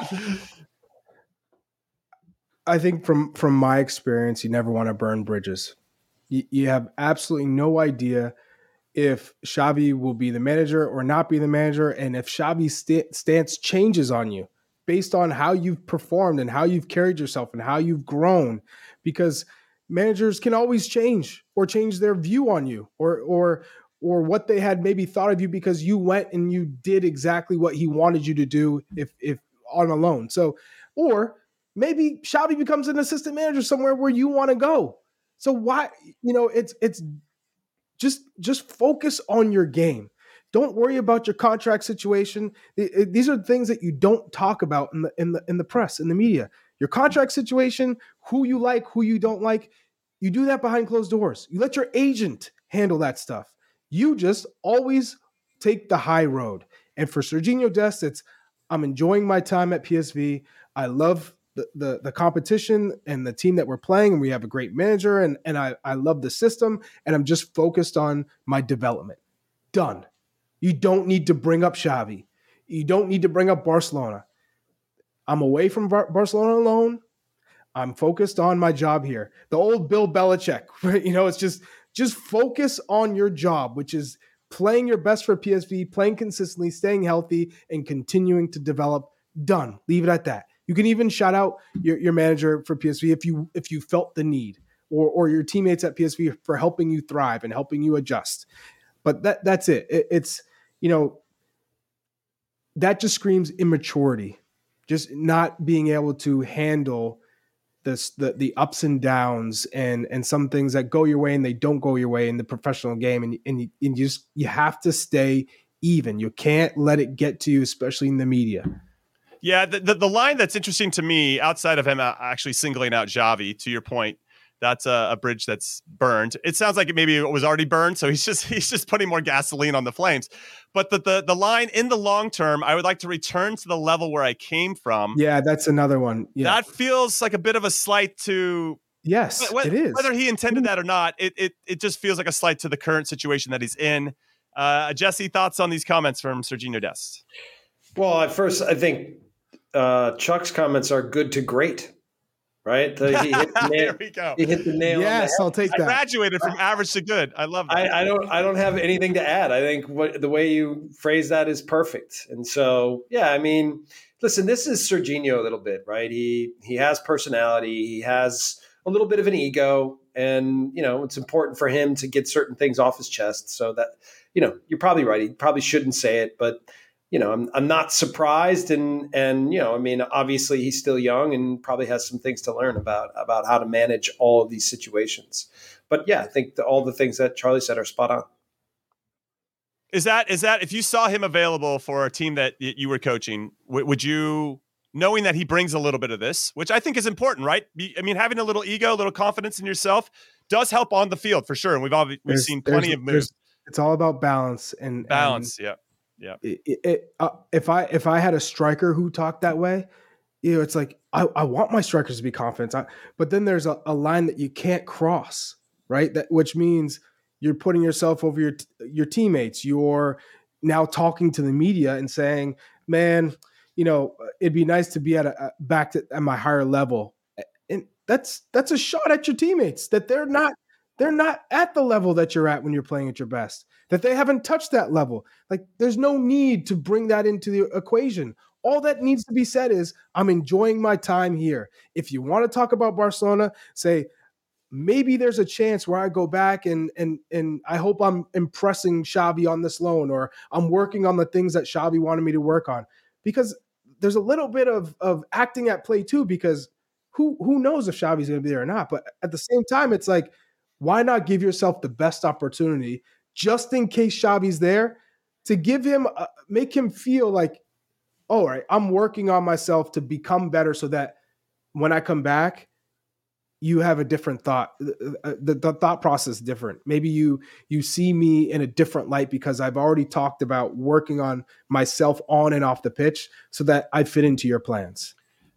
I think from from my experience, you never want to burn bridges. You, you have absolutely no idea if Xavi will be the manager or not be the manager, and if Xavi's st- stance changes on you based on how you've performed and how you've carried yourself and how you've grown, because managers can always change or change their view on you or or or what they had maybe thought of you because you went and you did exactly what he wanted you to do if if on a loan. So or maybe Xavi becomes an assistant manager somewhere where you want to go. So why, you know, it's it's just just focus on your game. Don't worry about your contract situation. These are things that you don't talk about in the in the in the press, in the media. Your contract situation, who you like, who you don't like, you do that behind closed doors. You let your agent handle that stuff. You just always take the high road. And for Sergiño Dest, it's I'm enjoying my time at PSV. I love the, the, competition and the team that we're playing, and we have a great manager, and and I I love the system, and I'm just focused on my development. Done. You don't need to bring up Xavi. You don't need to bring up Barcelona. I'm away from Bar- Barcelona alone. I'm focused on my job here. The old Bill Belichick, you know, it's just just focus on your job, which is playing your best for PSV, playing consistently, staying healthy, and continuing to develop. Done. Leave it at that. You can even shout out your, your manager for PSV if you if you felt the need, or or your teammates at PSV for helping you thrive and helping you adjust. But that that's it. it it's you know, that just screams immaturity, just not being able to handle this the the ups and downs and and some things that go your way and they don't go your way in the professional game and and you, and you just you have to stay even. You can't let it get to you, especially in the media. Yeah, the, the, the line that's interesting to me, outside of him uh, actually singling out Xavi, to your point, that's a, a, bridge that's burned. It sounds like it maybe it was already burned, so he's just he's just putting more gasoline on the flames. But the the the line in the long term, I would like to return to the level where I came from. Yeah, that's another one. Yeah. That feels like a bit of a slight to Yes, whether, it is. Whether he intended that or not, it, it it just feels like a slight to the current situation that he's in. Uh, Jesse, thoughts on these comments from Sergiño Dest? Well, at first, I think uh, Chuck's comments are good to great right? The, he hit the nail, there we go. He hit the nail. Yes, I'll take that. I graduated from average to good. I love that. I, I, don't. I don't have anything to add. I think what the way you phrase that is perfect. And so, yeah, I mean, listen, this is Sergiño a little bit, right? He he has personality. He has a little bit of an ego, and you know, it's important for him to get certain things off his chest. So that you know, you're probably right. He probably shouldn't say it, but you know, I'm, I'm not surprised. And, and, you know, I mean, obviously he's still young and probably has some things to learn about, about how to manage all of these situations. But yeah, I think the, all the things that Charlie said are spot on. Is that, is that, if you saw him available for a team that you were coaching, w- would you, knowing that he brings a little bit of this, which I think is important, right? I mean, having a little ego, a little confidence in yourself does help on the field for sure. And we've all, we've there's, seen plenty of moves. It's all about balance and balance. And, yeah yeah. It, it, uh, if I if I had a striker who talked that way, you know, it's like I, I want my strikers to be confident, I, but then there's a, a line that you can't cross, right? That which means you're putting yourself over your your teammates. You're now talking to the media and saying, "Man, you know, it'd be nice to be at a, back to, at my higher level." And that's that's a shot at your teammates that they're not they're not at the level that you're at when you're playing at your best, that they haven't touched that level. Like, there's no need to bring that into the equation. All that needs to be said is, I'm enjoying my time here. If you want to talk about Barcelona, say, maybe there's a chance where I go back and and and I hope I'm impressing Xavi on this loan, or I'm working on the things that Xavi wanted me to work on. Because there's a little bit of of acting at play too, because who who knows if Xavi's going to be there or not. But at the same time, it's like why not give yourself the best opportunity just in case Xavi's there to give him, uh, make him feel like, all right, I'm working on myself to become better so that when I come back, you have a different thought the, the, the, thought process different maybe you you see me in a different light because i've already talked about working on myself on and off the pitch so that i fit into your plans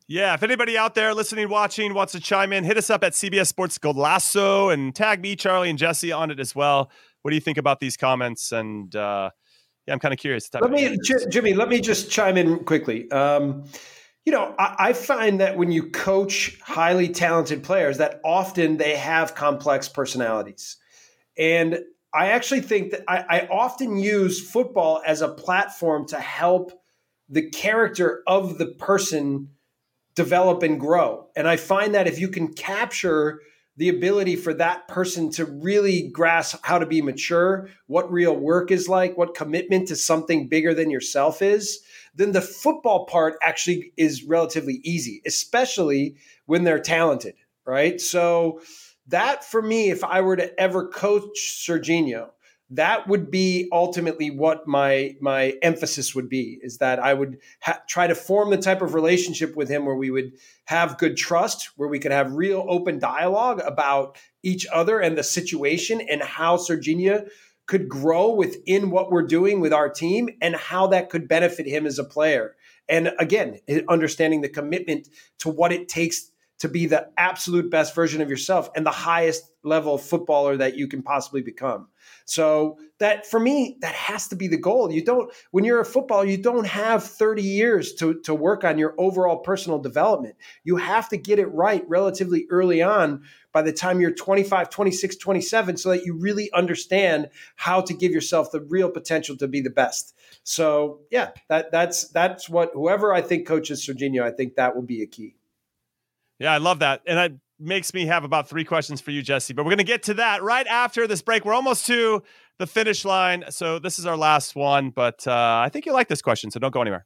yeah, if anybody out there listening, watching, wants to chime in, hit us up at CBS Sports Golazo and tag me, Charlie, and Jesse on it as well. What do you think about these comments? And uh, yeah, I'm kind of curious. Let me, J- Jimmy, let me just chime in quickly. Um, you know, I, I, find that when you coach highly talented players, that often they have complex personalities. And I actually think that I, I often use football as a platform to help the character of the person develop and grow. And I find that if you can capture the ability for that person to really grasp how to be mature, what real work is like, what commitment to something bigger than yourself is, then the football part actually is relatively easy, especially when they're talented, right? So that for me, if I were to ever coach Sergiño, that would be ultimately what my my emphasis would be is that I would ha- try to form the type of relationship with him where we would have good trust, where we could have real open dialogue about each other and the situation and how Sergiño could grow within what we're doing with our team and how that could benefit him as a player. And again, understanding the commitment to what it takes to be the absolute best version of yourself and the highest level footballer that you can possibly become. So that for me, that has to be the goal. You don't when you're a footballer, you don't have 30 years to, to work on your overall personal development. You have to get it right relatively early on by the time you're 25, 26, 27, so that you really understand how to give yourself the real potential to be the best. So yeah, that that's that's what whoever I think coaches Sergiño, I think that will be a key. Yeah, I love that. And that makes me have about three questions for you, Jesse. But we're going to get to that right after this break. We're almost to the finish line. So this is our last one. But uh, I think you like this question. So don't go anywhere.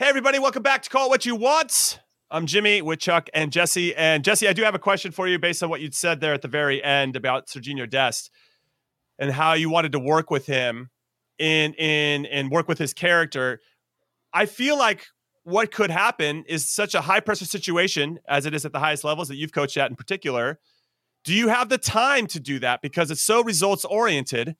Hey, everybody, welcome back to Call What You Want. I'm Jimmy with Chuck and Jesse. And Jesse, I do have a question for you based on what you'd said there at the very end about Sergiño Dest and how you wanted to work with him in in and work with his character. I feel like what could happen is such a high pressure situation as it is at the highest levels that you've coached at in particular. Do you have the time to do that because it's so results oriented?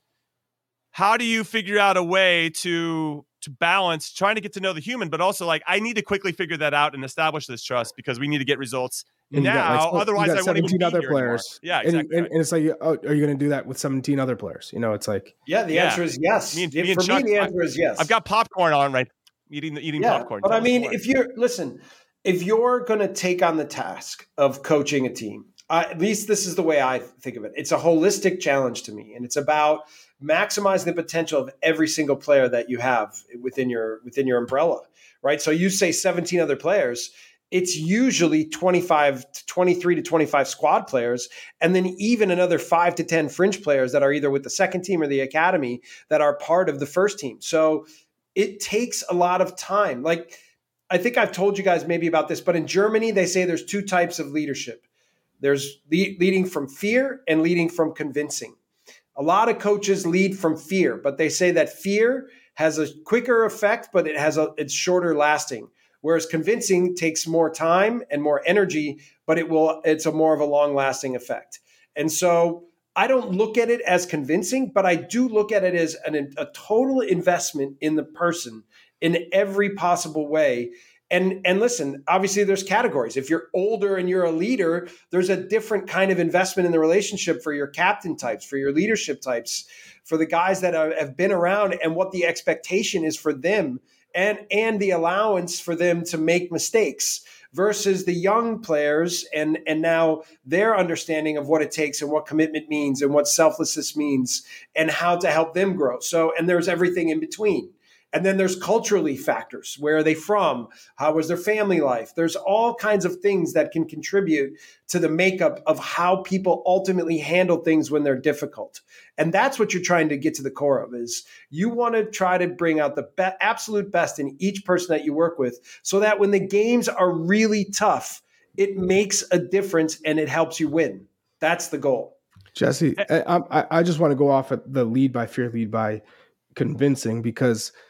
How do you figure out a way to to balance trying to get to know the human, but also like I need to quickly figure that out and establish this trust because we need to get results and now. Like, otherwise, I won't even other players. Anymore. Yeah, exactly. And, and, it's like, oh, are you going to do that with 17 other players? You know, it's like, yeah, the yeah. answer is yes. Me and, me For Chuck, me, the answer is yes. I've got popcorn on right, eating the eating yeah, popcorn. But I mean, if you're listen, if you're going to take on the task of coaching a team, uh, at least this is the way I think of it. It's a holistic challenge to me, and it's about maximizing the potential of every single player that you have within your within your umbrella, right? So you say 17 other players, it's usually 25 to 23 to 25 squad players and then even another 5 to 10 fringe players that are either with the second team or the academy that are part of the first team. So it takes a lot of time. Like I think I've told you guys maybe about this, but in Germany they say there's two types of leadership. There's leading from fear and leading from convincing. A lot of coaches lead from fear, but they say that fear has a quicker effect, but it has a it's shorter lasting. Whereas convincing takes more time and more energy, but it will it's a more of a long lasting effect. And so I don't look at it as convincing, but I do look at it as an, a total investment in the person in every possible way and and listen obviously there's categories. If you're older and you're a leader there's a different kind of investment in the relationship for your captain types for your leadership types for the guys that have been around and what the expectation is for them and and the allowance for them to make mistakes versus the young players and and now their understanding of what it takes and what commitment means and what selflessness means and how to help them grow. So and there's everything in between and then there's culturally factors. Where are they from? How was their family life? There's all kinds of things that can contribute to the makeup of how people ultimately handle things when they're difficult. And that's what you're trying to get to the core of is you want to try to bring out the be- absolute best in each person that you work with so that when the games are really tough, it makes a difference and it helps you win. That's the goal. Jesse, I, I, I just want to go off at the lead by fear, lead by convincing because –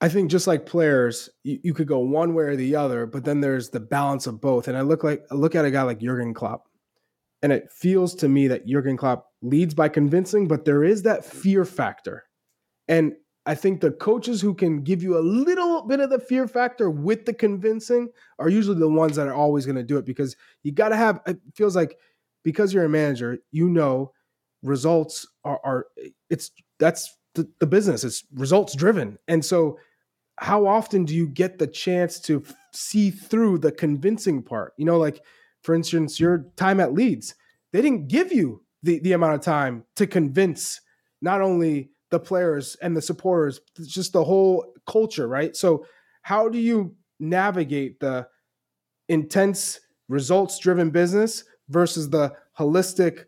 I think just like players, you, you, could go one way or the other, but then there's the balance of both. And I look like I look at a guy like Jurgen Klopp, and it feels to me that Jurgen Klopp leads by convincing, but there is that fear factor. And I think the coaches who can give you a little bit of the fear factor with the convincing are usually the ones that are always going to do it because you got to have it feels like because you're a manager, you know results are, are it's that's the, the business. It's results driven, and so how often do you get the chance to f- see through the convincing part? You know, like for instance, your time at Leeds, they didn't give you the the amount of time to convince not only the players and the supporters, just the whole culture, right? So, how do you navigate the intense results driven business versus the holistic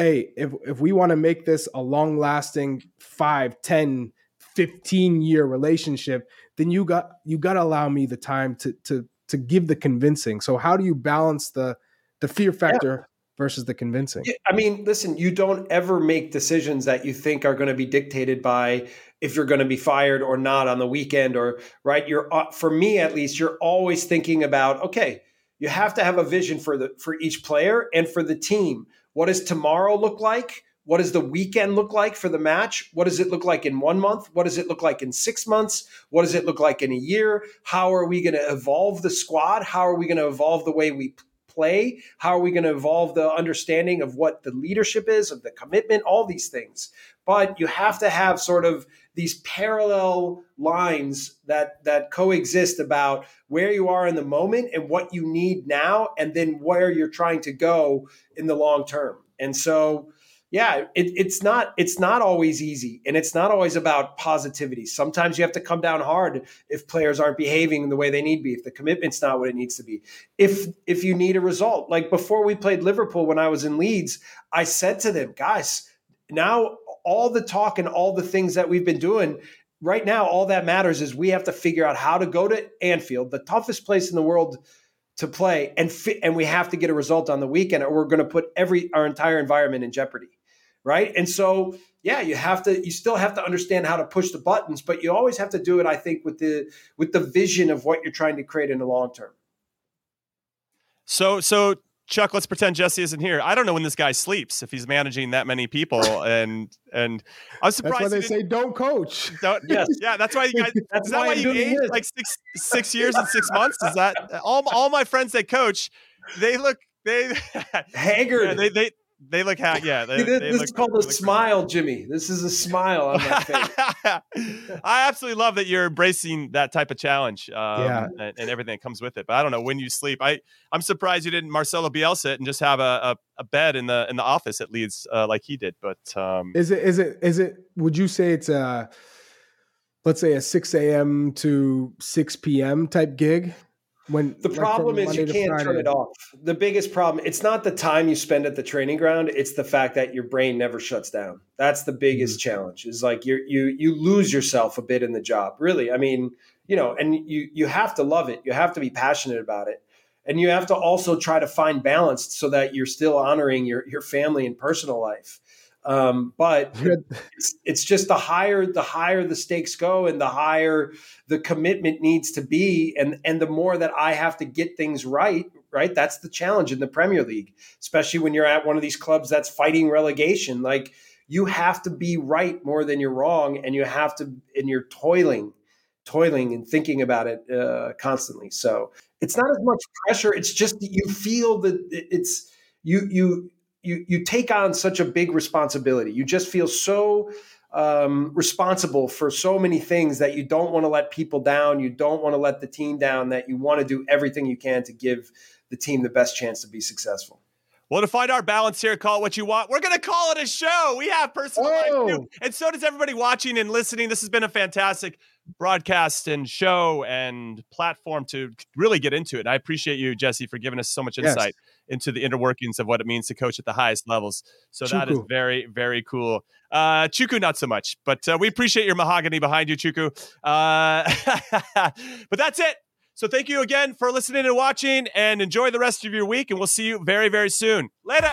hey if, if we want to make this a long lasting 5 10 15 year relationship then you got you got to allow me the time to to to give the convincing so how do you balance the the fear factor versus the convincing. I mean, listen, you don't ever make decisions that you think are going to be dictated by if you're going to be fired or not on the weekend or right. You're uh, for me at least, you're always thinking about okay, you have to have a vision for the for each player and for the team. What does tomorrow look like? What does the weekend look like for the match? What does it look like in one month? What does it look like in six months? What does it look like in a year? How are we going to evolve the squad? How are we going to evolve the way we play? How are we going to evolve the understanding of what the leadership is, of the commitment, all these things? But you have to have sort of these parallel lines that that coexist about where you are in the moment and what you need now, and then where you're trying to go in the long term. And so yeah, it, it's not it's not always easy, and it's not always about positivity. Sometimes you have to come down hard if players aren't behaving the way they need to be, if the commitment's not what it needs to be. If if you need a result, like before we played Liverpool when I was in Leeds, I said to them, guys, now all the talk and all the things that we've been doing right now, all that matters is we have to figure out how to go to Anfield, the toughest place in the world to play, and and we have to get a result on the weekend, or we're going to put every our entire environment in jeopardy right? And so, yeah, you have to you still have to understand how to push the buttons, but you always have to do it I think with the with the vision of what you're trying to create in the long term. So so Chuck, let's pretend Jesse isn't here. I don't know when this guy sleeps if he's managing that many people, and and I was surprised. That's why they say don't coach. Don't, yes, yeah, that's why you guys. that's is that why, you aged like six six years and six months? Is that all? All my friends that coach, they look they haggard. Yeah, they they they look happy. Yeah, they, this, they this is called a smile, Jimmy. This is a smile on my face. I absolutely love that you're embracing that type of challenge, um, yeah. and, and, everything that comes with it. But I don't know when you sleep. I I'm surprised you didn't Marcelo Bielsa and just have a, a, a, bed in the in the office at Leeds uh, like he did. But um, is it is it is it? Would you say it's a let's say a 6 a.m. to 6 p.m. type gig? When the problem is you can't turn it off. The biggest problem it's not the time you spend at the training ground it's the fact that your brain never shuts down. That's the biggest mm-hmm. challenge is like you you you lose yourself a bit in the job really. I mean you know and you you have to love it you have to be passionate about it and you have to also try to find balance so that you're still honoring your your family and personal life um, but it's, it's just the higher the higher the stakes go, and the higher the commitment needs to be, and and the more that I have to get things right. Right, that's the challenge in the Premier League, especially when you're at one of these clubs that's fighting relegation. Like you have to be right more than you're wrong, and you have to, and you're toiling, toiling and thinking about it uh, constantly. So it's not as much pressure; it's just you feel that it's you you you you take on such a big responsibility. You just feel so um, responsible for so many things that you don't want to let people down. You don't want to let the team down. That you want to do everything you can to give the team the best chance to be successful. Well, to find our balance here, call it what you want. We're going to call it a show. We have personal life too. And so does everybody watching and listening. This has been a fantastic broadcast and show and platform to really get into it. I appreciate you, Jesse, for giving us so much insight yes. Into the inner workings of what it means to coach at the highest levels. So Chuku. that is very, very cool. Uh, Chuku, not so much, but uh, we appreciate your mahogany behind you, Chuku. Uh, but that's it. So thank you again for listening and watching, and enjoy the rest of your week. And we'll see you very, very soon. Later.